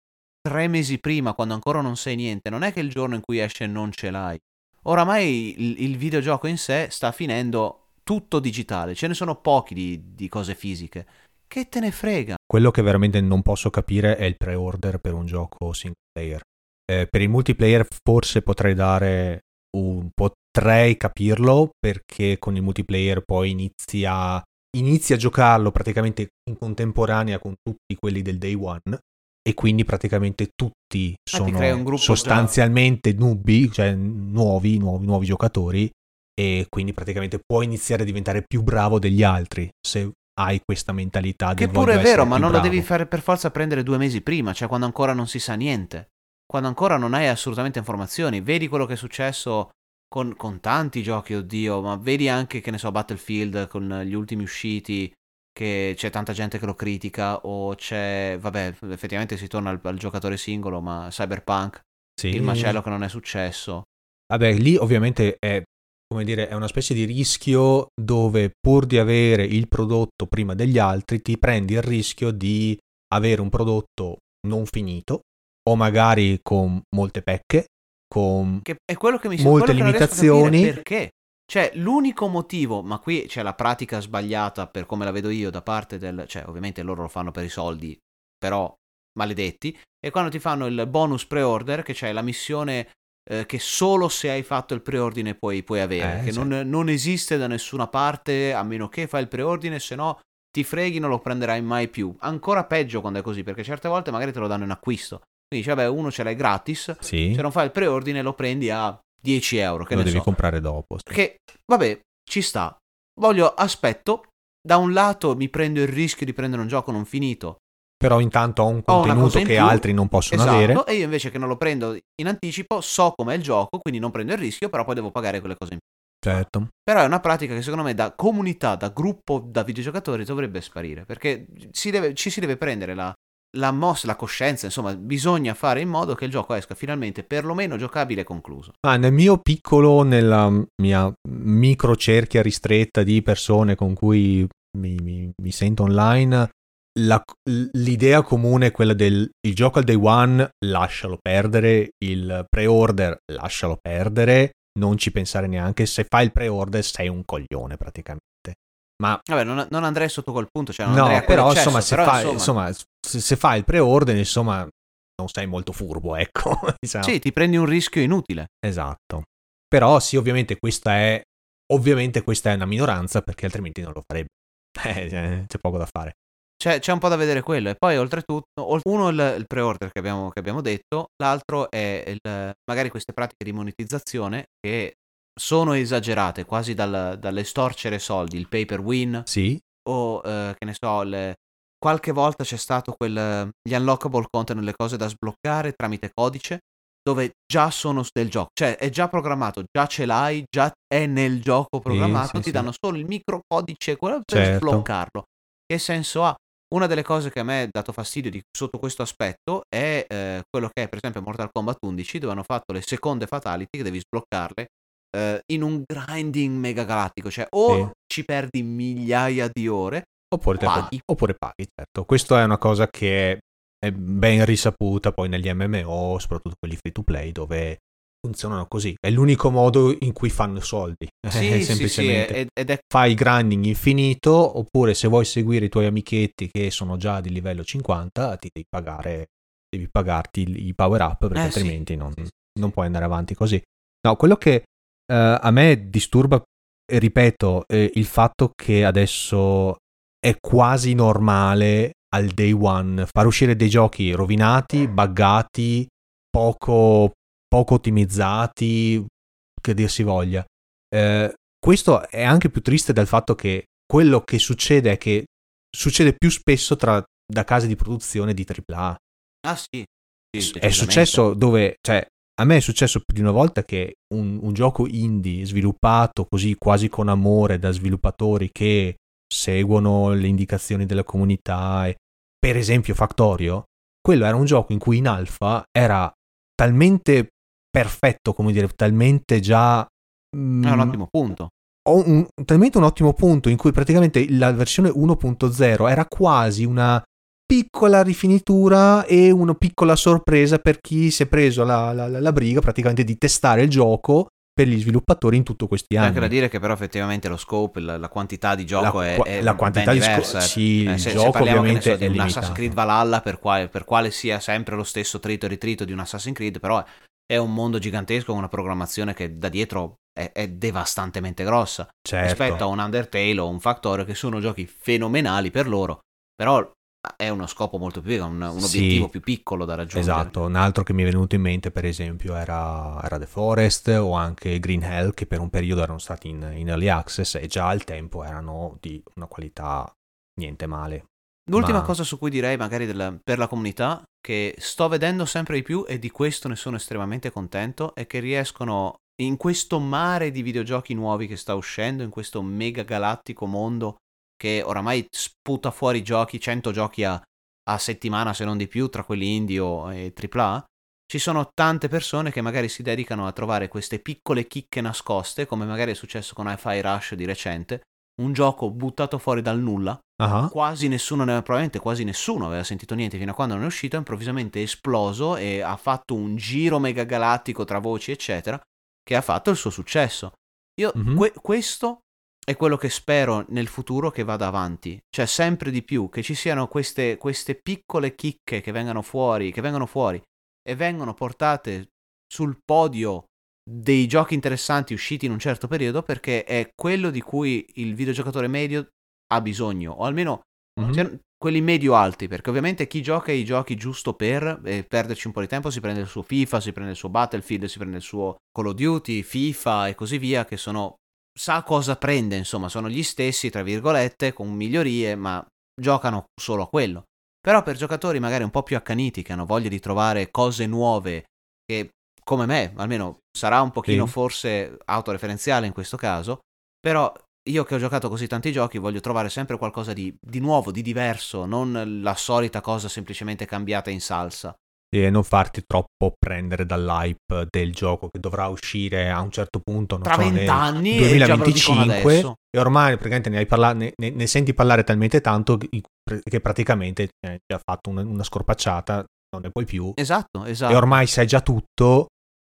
tre mesi prima, quando ancora non sai niente, non è che il giorno in cui esce non ce l'hai. Oramai il, il videogioco in sé sta finendo tutto digitale, ce ne sono pochi di, di cose fisiche. Che te ne frega? Quello che veramente non posso capire è il pre-order per un gioco single player. Eh, per il multiplayer forse potrei dare un potrei capirlo perché con il multiplayer poi inizi a, a giocarlo praticamente in contemporanea con tutti quelli del day one e quindi praticamente tutti sono sostanzialmente già. nubi, cioè nuovi, nuovi, nuovi giocatori e quindi praticamente puoi iniziare a diventare più bravo degli altri se hai questa mentalità che pure è vero ma non bravo. lo devi fare per forza prendere due mesi prima cioè quando ancora non si sa niente quando ancora non hai assolutamente informazioni vedi quello che è successo con, con tanti giochi oddio ma vedi anche che ne so Battlefield con gli ultimi usciti che c'è tanta gente che lo critica o c'è, vabbè, effettivamente si torna al, al giocatore singolo, ma Cyberpunk, sì. il macello che non è successo. Vabbè, lì ovviamente è, come dire, è una specie di rischio dove pur di avere il prodotto prima degli altri, ti prendi il rischio di avere un prodotto non finito o magari con molte pecche con che è quello che mi molte quello limitazioni. perché? Cioè, l'unico motivo, ma qui c'è la pratica sbagliata per come la vedo io da parte del... Cioè, ovviamente loro lo fanno per i soldi, però maledetti, è quando ti fanno il bonus pre-order, che c'è la missione eh, che solo se hai fatto il preordine puoi, puoi avere, Eh, che sì. non, non esiste da nessuna parte, a meno che fai il preordine, se no ti freghi, non lo prenderai mai più. Ancora peggio quando è così, perché certe volte magari te lo danno in acquisto. Quindi dici, vabbè, uno ce l'hai gratis, Sì, se non fai il preordine lo prendi a 10 euro, che lo devi so. comprare dopo. sì. Che, vabbè, ci sta. Voglio, aspetto, da un lato mi prendo il rischio di prendere un gioco non finito. Però intanto ho un Ho contenuto in che più, altri non possono esatto, avere. e io invece che non lo prendo in anticipo, so com'è il gioco, quindi non prendo il rischio, però poi devo pagare quelle cose in più. Certo. Però è una pratica che secondo me da comunità, da gruppo, da videogiocatori dovrebbe sparire, perché si deve- ci si deve prendere la, la mossa, la coscienza, insomma, bisogna fare in modo che il gioco esca finalmente perlomeno giocabile e concluso. Ah, nel mio piccolo, nella mia micro cerchia ristretta di persone con cui mi, mi- mi sento online, la- l'idea comune è quella del il gioco al day one, lascialo perdere, il pre-order, lascialo perdere, non ci pensare neanche, se fai il pre-order sei un coglione praticamente. Ma Vabbè, non, non andrei sotto quel punto, cioè non no, però, insomma, se però, fai, insomma, insomma, se, fai il pre-order, insomma, non sei molto furbo, ecco. diciamo. Sì, ti prendi un rischio inutile. Esatto. Però sì, ovviamente questa è ovviamente questa è una minoranza perché altrimenti non lo farebbe. Eh, eh, c'è poco da fare. C'è, c'è un po' da vedere quello. E poi, oltretutto, ol- uno il, il pre-order che abbiamo, che abbiamo detto, l'altro è il- magari queste pratiche di monetizzazione che sono esagerate, quasi dal, dall'estorcere soldi, il pay per win, Sì, o eh, che ne so, le- qualche volta c'è stato quel, gli unlockable content, le cose da sbloccare tramite codice, dove già sono del gioco, cioè è già programmato, già ce l'hai, già è nel gioco programmato, sì, ti sì. danno solo il microcodice quello per Certo. sbloccarlo. Che senso ha? Una delle cose che a me ha dato fastidio di- sotto questo aspetto è eh, quello che è per esempio Mortal Kombat 11 dove hanno fatto le seconde fatality che devi sbloccarle eh, in un grinding mega galattico, cioè o Sì. ci perdi migliaia di ore oppure, Paghi. oppure paghi, certo. Questa è una cosa che è, ben risaputa poi negli MMO, soprattutto quelli free to play, dove funzionano così. È l'unico modo in cui fanno soldi. Sì, sì, sì, semplicemente. ed è Fai grinding infinito, oppure se vuoi seguire i tuoi amichetti che sono già di livello 50, ti devi pagare, devi pagarti i power up perché Eh, sì. altrimenti non, Sì, sì. non puoi andare avanti così. No, quello che eh, a me disturba, eh, ripeto, eh, il fatto che adesso è quasi normale al day one far uscire dei giochi rovinati, buggati, poco, poco ottimizzati, che dir si voglia. Eh, questo è anche più triste dal fatto che quello che succede è che succede più spesso tra, da case di produzione di AAA. Ah sì, sì, è successo dove, cioè, a me è successo più di una volta che un, un gioco indie sviluppato così quasi con amore da sviluppatori che seguono le indicazioni della comunità, e, per esempio Factorio, quello era un gioco in cui in alfa era talmente perfetto, come dire, talmente già... È un ottimo punto. ho un, talmente un ottimo punto in cui praticamente la versione 1.0 era quasi una piccola rifinitura e una piccola sorpresa per chi si è preso la, la- la- la briga praticamente di testare il gioco per gli sviluppatori in tutti questi C'è anni. anche da dire che però effettivamente lo scope, la, la quantità di gioco La è, è la quantità di sco- diversa. eh. sì, Eh, il se, se gioco ne ovviamente so, è un limitato. Assassin's Creed Valhalla per quale, per quale sia sempre lo stesso trito e ritrito di un Assassin's Creed, però è un mondo gigantesco con una programmazione che da dietro è, è devastantemente grossa Certo. rispetto a un Undertale o un Factorio che sono giochi fenomenali per loro, però è uno scopo molto più un, un Sì. obiettivo più piccolo da raggiungere. Esatto, un altro che mi è venuto in mente per esempio era, era The Forest o anche Green Hell che per un periodo erano stati in, in early access e già al tempo erano di una qualità niente male. L'ultima Ma- cosa su cui direi magari della- per la comunità, che sto vedendo sempre di più e di questo ne sono estremamente contento, è che riescono in questo mare di videogiochi nuovi che sta uscendo, in questo mega galattico mondo che oramai sputa fuori giochi, 100 giochi a, a settimana se non di più, tra quelli indie o e AAA, ci sono tante persone che magari si dedicano a trovare queste piccole chicche nascoste, come magari è successo con Hi-Fi Rush di recente, un gioco buttato fuori dal nulla, Ah, quasi nessuno, ne- probabilmente quasi nessuno aveva sentito niente fino a quando non è uscito, è improvvisamente esploso e ha fatto un giro megagalattico tra voci, eccetera, che ha fatto il suo successo. Io, Mhm. que- questo è quello che spero nel futuro che vada avanti, cioè sempre di più, che ci siano queste, queste piccole chicche che vengano fuori, che vengono fuori e vengono portate sul podio dei giochi interessanti usciti in un certo periodo perché è quello di cui il videogiocatore medio ha bisogno, o almeno Mhm. cioè, quelli medio-alti, perché ovviamente chi gioca i giochi giusto per eh, perderci un po' di tempo si prende il suo FIFA, si prende il suo Battlefield, si prende il suo Call of Duty, FIFA e così via, che sono... sa cosa prende, insomma, sono gli stessi, tra virgolette, con migliorie, ma giocano solo a quello. Però per giocatori magari un po' più accaniti, che hanno voglia di trovare cose nuove, che come me, almeno sarà un pochino Sì. forse autoreferenziale in questo caso, però io che ho giocato così tanti giochi voglio trovare sempre qualcosa di, di nuovo, di diverso, non la solita cosa semplicemente cambiata in salsa. E non farti troppo prendere dall'hype del gioco che dovrà uscire a un certo punto. Non Tra so, nel e dicono 2025 adesso. e ormai praticamente ne, hai parla- ne, ne- ne senti parlare talmente tanto che che praticamente hai già fatto una, una scorpacciata, non ne puoi più. Esatto, esatto. E ormai sai già tutto.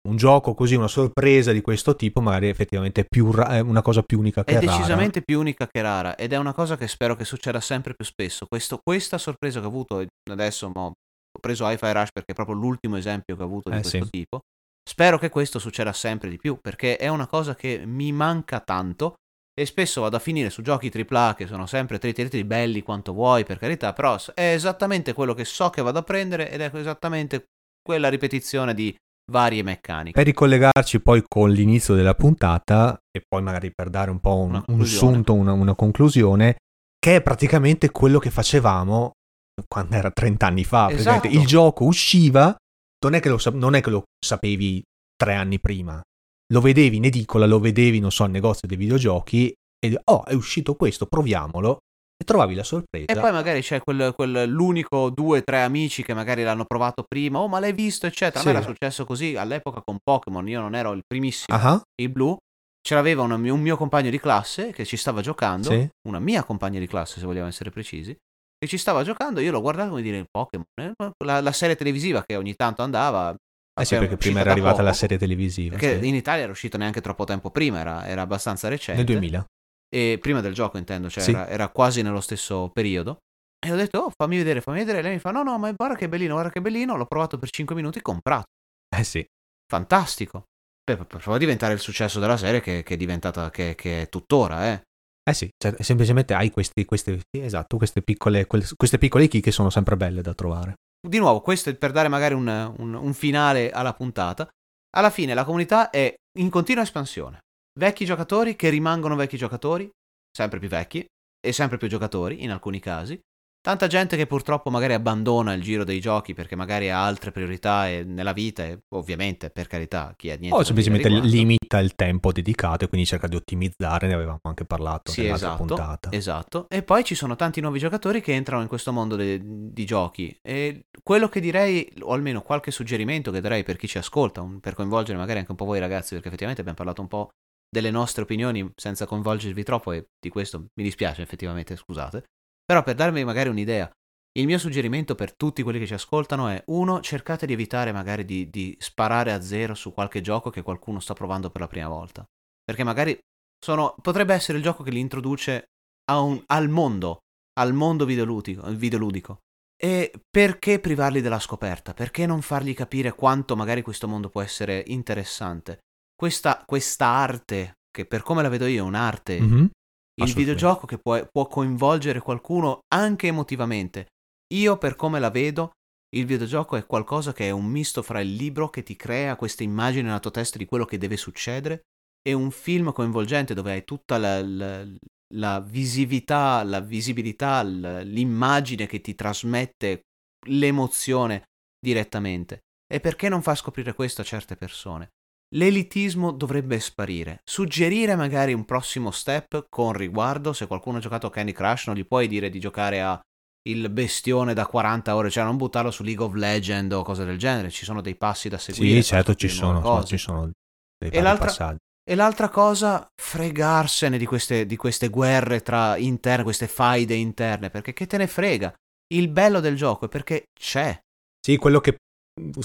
Un gioco così, una sorpresa di questo tipo, magari effettivamente è, più ra- è una cosa più unica che È rara. decisamente più unica che rara ed è una cosa che spero che succeda sempre più spesso. Questo- questa sorpresa che ho avuto adesso, mo, ho preso Hi-Fi Rush perché è proprio l'ultimo esempio che ho avuto di Eh, questo sì. tipo. Spero che questo succeda sempre di più perché è una cosa che mi manca tanto e spesso vado a finire su giochi AAA che sono sempre tritiri belli quanto vuoi, per carità, però è esattamente quello che so che vado a prendere ed è esattamente quella ripetizione di varie meccaniche. Per ricollegarci poi con l'inizio della puntata e poi magari per dare un po' un, un sunto, una, una conclusione, che è praticamente quello che facevamo quando era 30 anni fa. Esatto. Il gioco usciva, non è, che lo, non è che lo sapevi tre anni prima, lo vedevi in edicola, lo vedevi, non so, al negozio dei videogiochi e oh, è uscito questo, proviamolo. E trovavi la sorpresa. E poi magari c'è quel, quel- l'unico, due, tre amici che magari l'hanno provato prima, oh ma l'hai visto, eccetera. A me Sì. era successo così all'epoca con Pokémon, io non ero il primissimo, Ah, il blu. Ce l'aveva un mio, un mio compagno di classe che ci stava giocando, Sì. una mia compagna di classe se vogliamo essere precisi, che ci stava giocando, io lo guardavo come dire Pokémon, eh, la, la serie televisiva che ogni tanto andava. eh sì, perché prima era arrivata la poco, serie televisiva. Perché sì. in Italia era uscito neanche troppo tempo prima, era, era abbastanza recente. Nel 2000. E prima del gioco intendo, cioè Sì. era, era quasi nello stesso periodo. E ho detto, oh, fammi vedere, fammi vedere. E lei mi fa, no, no, ma guarda che bellino, guarda che bellino. L'ho provato per 5 minuti, comprato. Eh sì. Fantastico. Per, per poi diventare il successo della serie che, che è diventata, che, che è tuttora, eh. Eh sì, cioè, semplicemente hai questi, queste, sì, esatto, queste piccole, quelle- queste piccole key che sono sempre belle da trovare. Di nuovo, questo è per dare magari un, un- un finale alla puntata. Alla fine la comunità è in continua espansione. Vecchi giocatori che rimangono vecchi giocatori, sempre più vecchi, e sempre più giocatori in alcuni casi. Tanta gente che purtroppo magari abbandona il giro dei giochi perché magari ha altre priorità e- nella vita e ovviamente, per carità, chi ha niente O semplicemente limita il tempo dedicato e quindi cerca di ottimizzare, ne avevamo anche parlato Sì, esatto, puntata. esatto. E poi ci sono tanti nuovi giocatori che entrano in questo mondo de- di giochi. E quello che direi, o almeno qualche suggerimento che darei per chi ci ascolta, un- per coinvolgere magari anche un po' voi ragazzi, perché effettivamente abbiamo parlato un po' delle nostre opinioni senza coinvolgervi troppo e di questo mi dispiace effettivamente, scusate. Però per darvi magari un'idea, il mio suggerimento per tutti quelli che ci ascoltano è uno, cercate di evitare magari di, di sparare a zero su qualche gioco che qualcuno sta provando per la prima volta. Perché magari sono, potrebbe essere il gioco che li introduce un- al mondo, al mondo videoludico, videoludico. E perché privarli della scoperta? Perché non fargli capire quanto magari questo mondo può essere interessante? Questa, questa arte, che per come la vedo io è un'arte, Mhm, il videogioco che può, può coinvolgere qualcuno anche emotivamente. Io per come la vedo, il videogioco è qualcosa che è un misto fra il libro che ti crea queste immagini nella tua testa di quello che deve succedere e un film coinvolgente dove hai tutta la, la- la visività, la visibilità, l- l'immagine che ti trasmette l'emozione direttamente. E perché non far scoprire questo a certe persone? L'elitismo dovrebbe sparire. Suggerire magari un prossimo step con riguardo, se qualcuno ha giocato a Candy Crush, non gli puoi dire di giocare a il bestione da 40 ore, cioè non buttarlo su League of Legends o cose del genere, ci sono dei passi da seguire. Sì, certo ci sono, cose. ci sono dei E l'altra- passaggi. E l'altra cosa, fregarsene di queste, di queste guerre tra interne, queste faide interne, perché che te ne frega? Il bello del gioco è perché c'è. Sì, quello che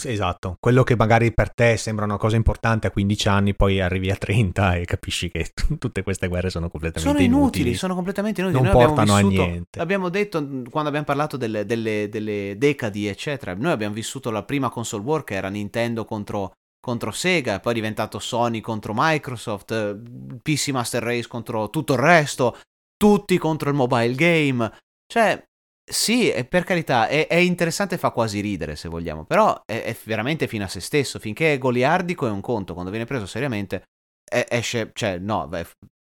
Esatto, quello che magari per te sembra una cosa importante a 15 anni, poi arrivi a 30 e capisci che t- tutte queste guerre sono completamente sono inutili. inutili. Sono completamente inutili. Non Noi portano vissuto, a niente. Abbiamo detto quando abbiamo parlato delle, delle, delle, decadi, eccetera. Noi abbiamo vissuto la prima console war che era Nintendo contro, contro Sega, poi è diventato Sony contro Microsoft, PC Master Race contro tutto il resto, tutti contro il mobile game. Cioè, sì, per carità, è, è, interessante e fa quasi ridere se vogliamo, però è, è, veramente fine a se stesso, finché è goliardico è un conto, quando viene preso seriamente esce, cioè no,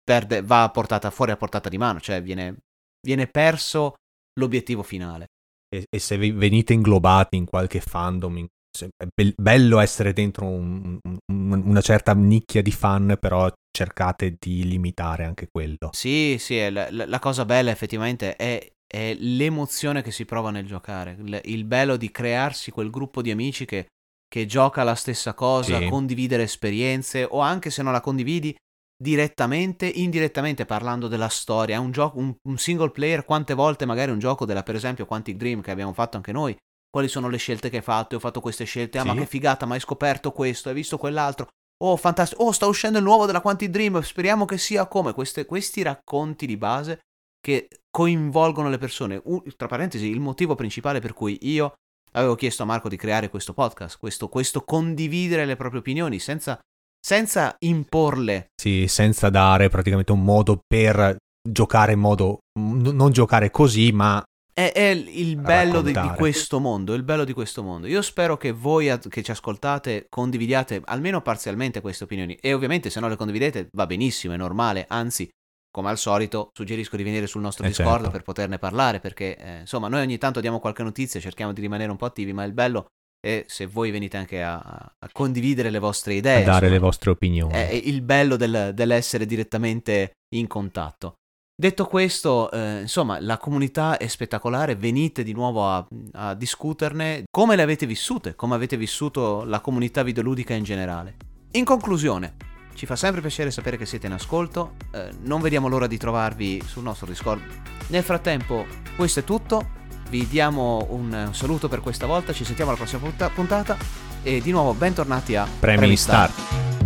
perde, va a portata, fuori a portata di mano, cioè viene, viene perso l'obiettivo finale. E, e, se venite inglobati in qualche fandom, in, è be- bello essere dentro un, un, una certa nicchia di fan, però cercate di limitare anche quello. Sì, sì, la, la cosa bella effettivamente è è l'emozione che si prova nel giocare, il, bello di crearsi quel gruppo di amici che, che gioca la stessa cosa, sì. condividere esperienze o anche se non la condividi direttamente, indirettamente parlando della storia, un, gioco, un, un single player, quante volte magari un gioco della per esempio Quantic Dream che abbiamo fatto anche noi, quali sono le scelte che hai fatto, ho fatto queste scelte, ah sì. ma che figata, ma hai scoperto questo, hai visto quell'altro, oh fantastico, oh sta uscendo il nuovo della Quantic Dream, speriamo che sia come, Queste, questi racconti di base che coinvolgono le persone. Un, tra parentesi, il motivo principale per cui io avevo chiesto a Marco di creare questo podcast, questo, questo condividere le proprie opinioni senza, senza imporle. Sì, senza dare praticamente un modo per giocare in modo... N- non giocare così, ma è, è, il bello di, di, questo mondo, il bello di questo mondo. Io spero che voi che ci ascoltate condividiate almeno parzialmente queste opinioni e ovviamente se non le condividete va benissimo, è normale, anzi come al solito, suggerisco di venire sul nostro eh Discord certo. per poterne parlare, perché eh, insomma noi ogni tanto diamo qualche notizia, cerchiamo di rimanere un po' attivi, ma il bello è se voi venite anche a, a condividere le vostre idee, a dare insomma, le vostre opinioni. È il bello del, dell'essere direttamente in contatto. Detto questo, eh, insomma, la comunità è spettacolare, venite di nuovo a, a discuterne come le avete vissute, come avete vissuto la comunità videoludica in generale. In conclusione, ci fa sempre piacere sapere che siete in ascolto. Eh, non vediamo l'ora di trovarvi sul nostro Discord. Nel frattempo, questo è tutto. Vi diamo un saluto per questa volta. Ci sentiamo alla prossima puntata. E di nuovo, bentornati a Premi, Premi Star. Star.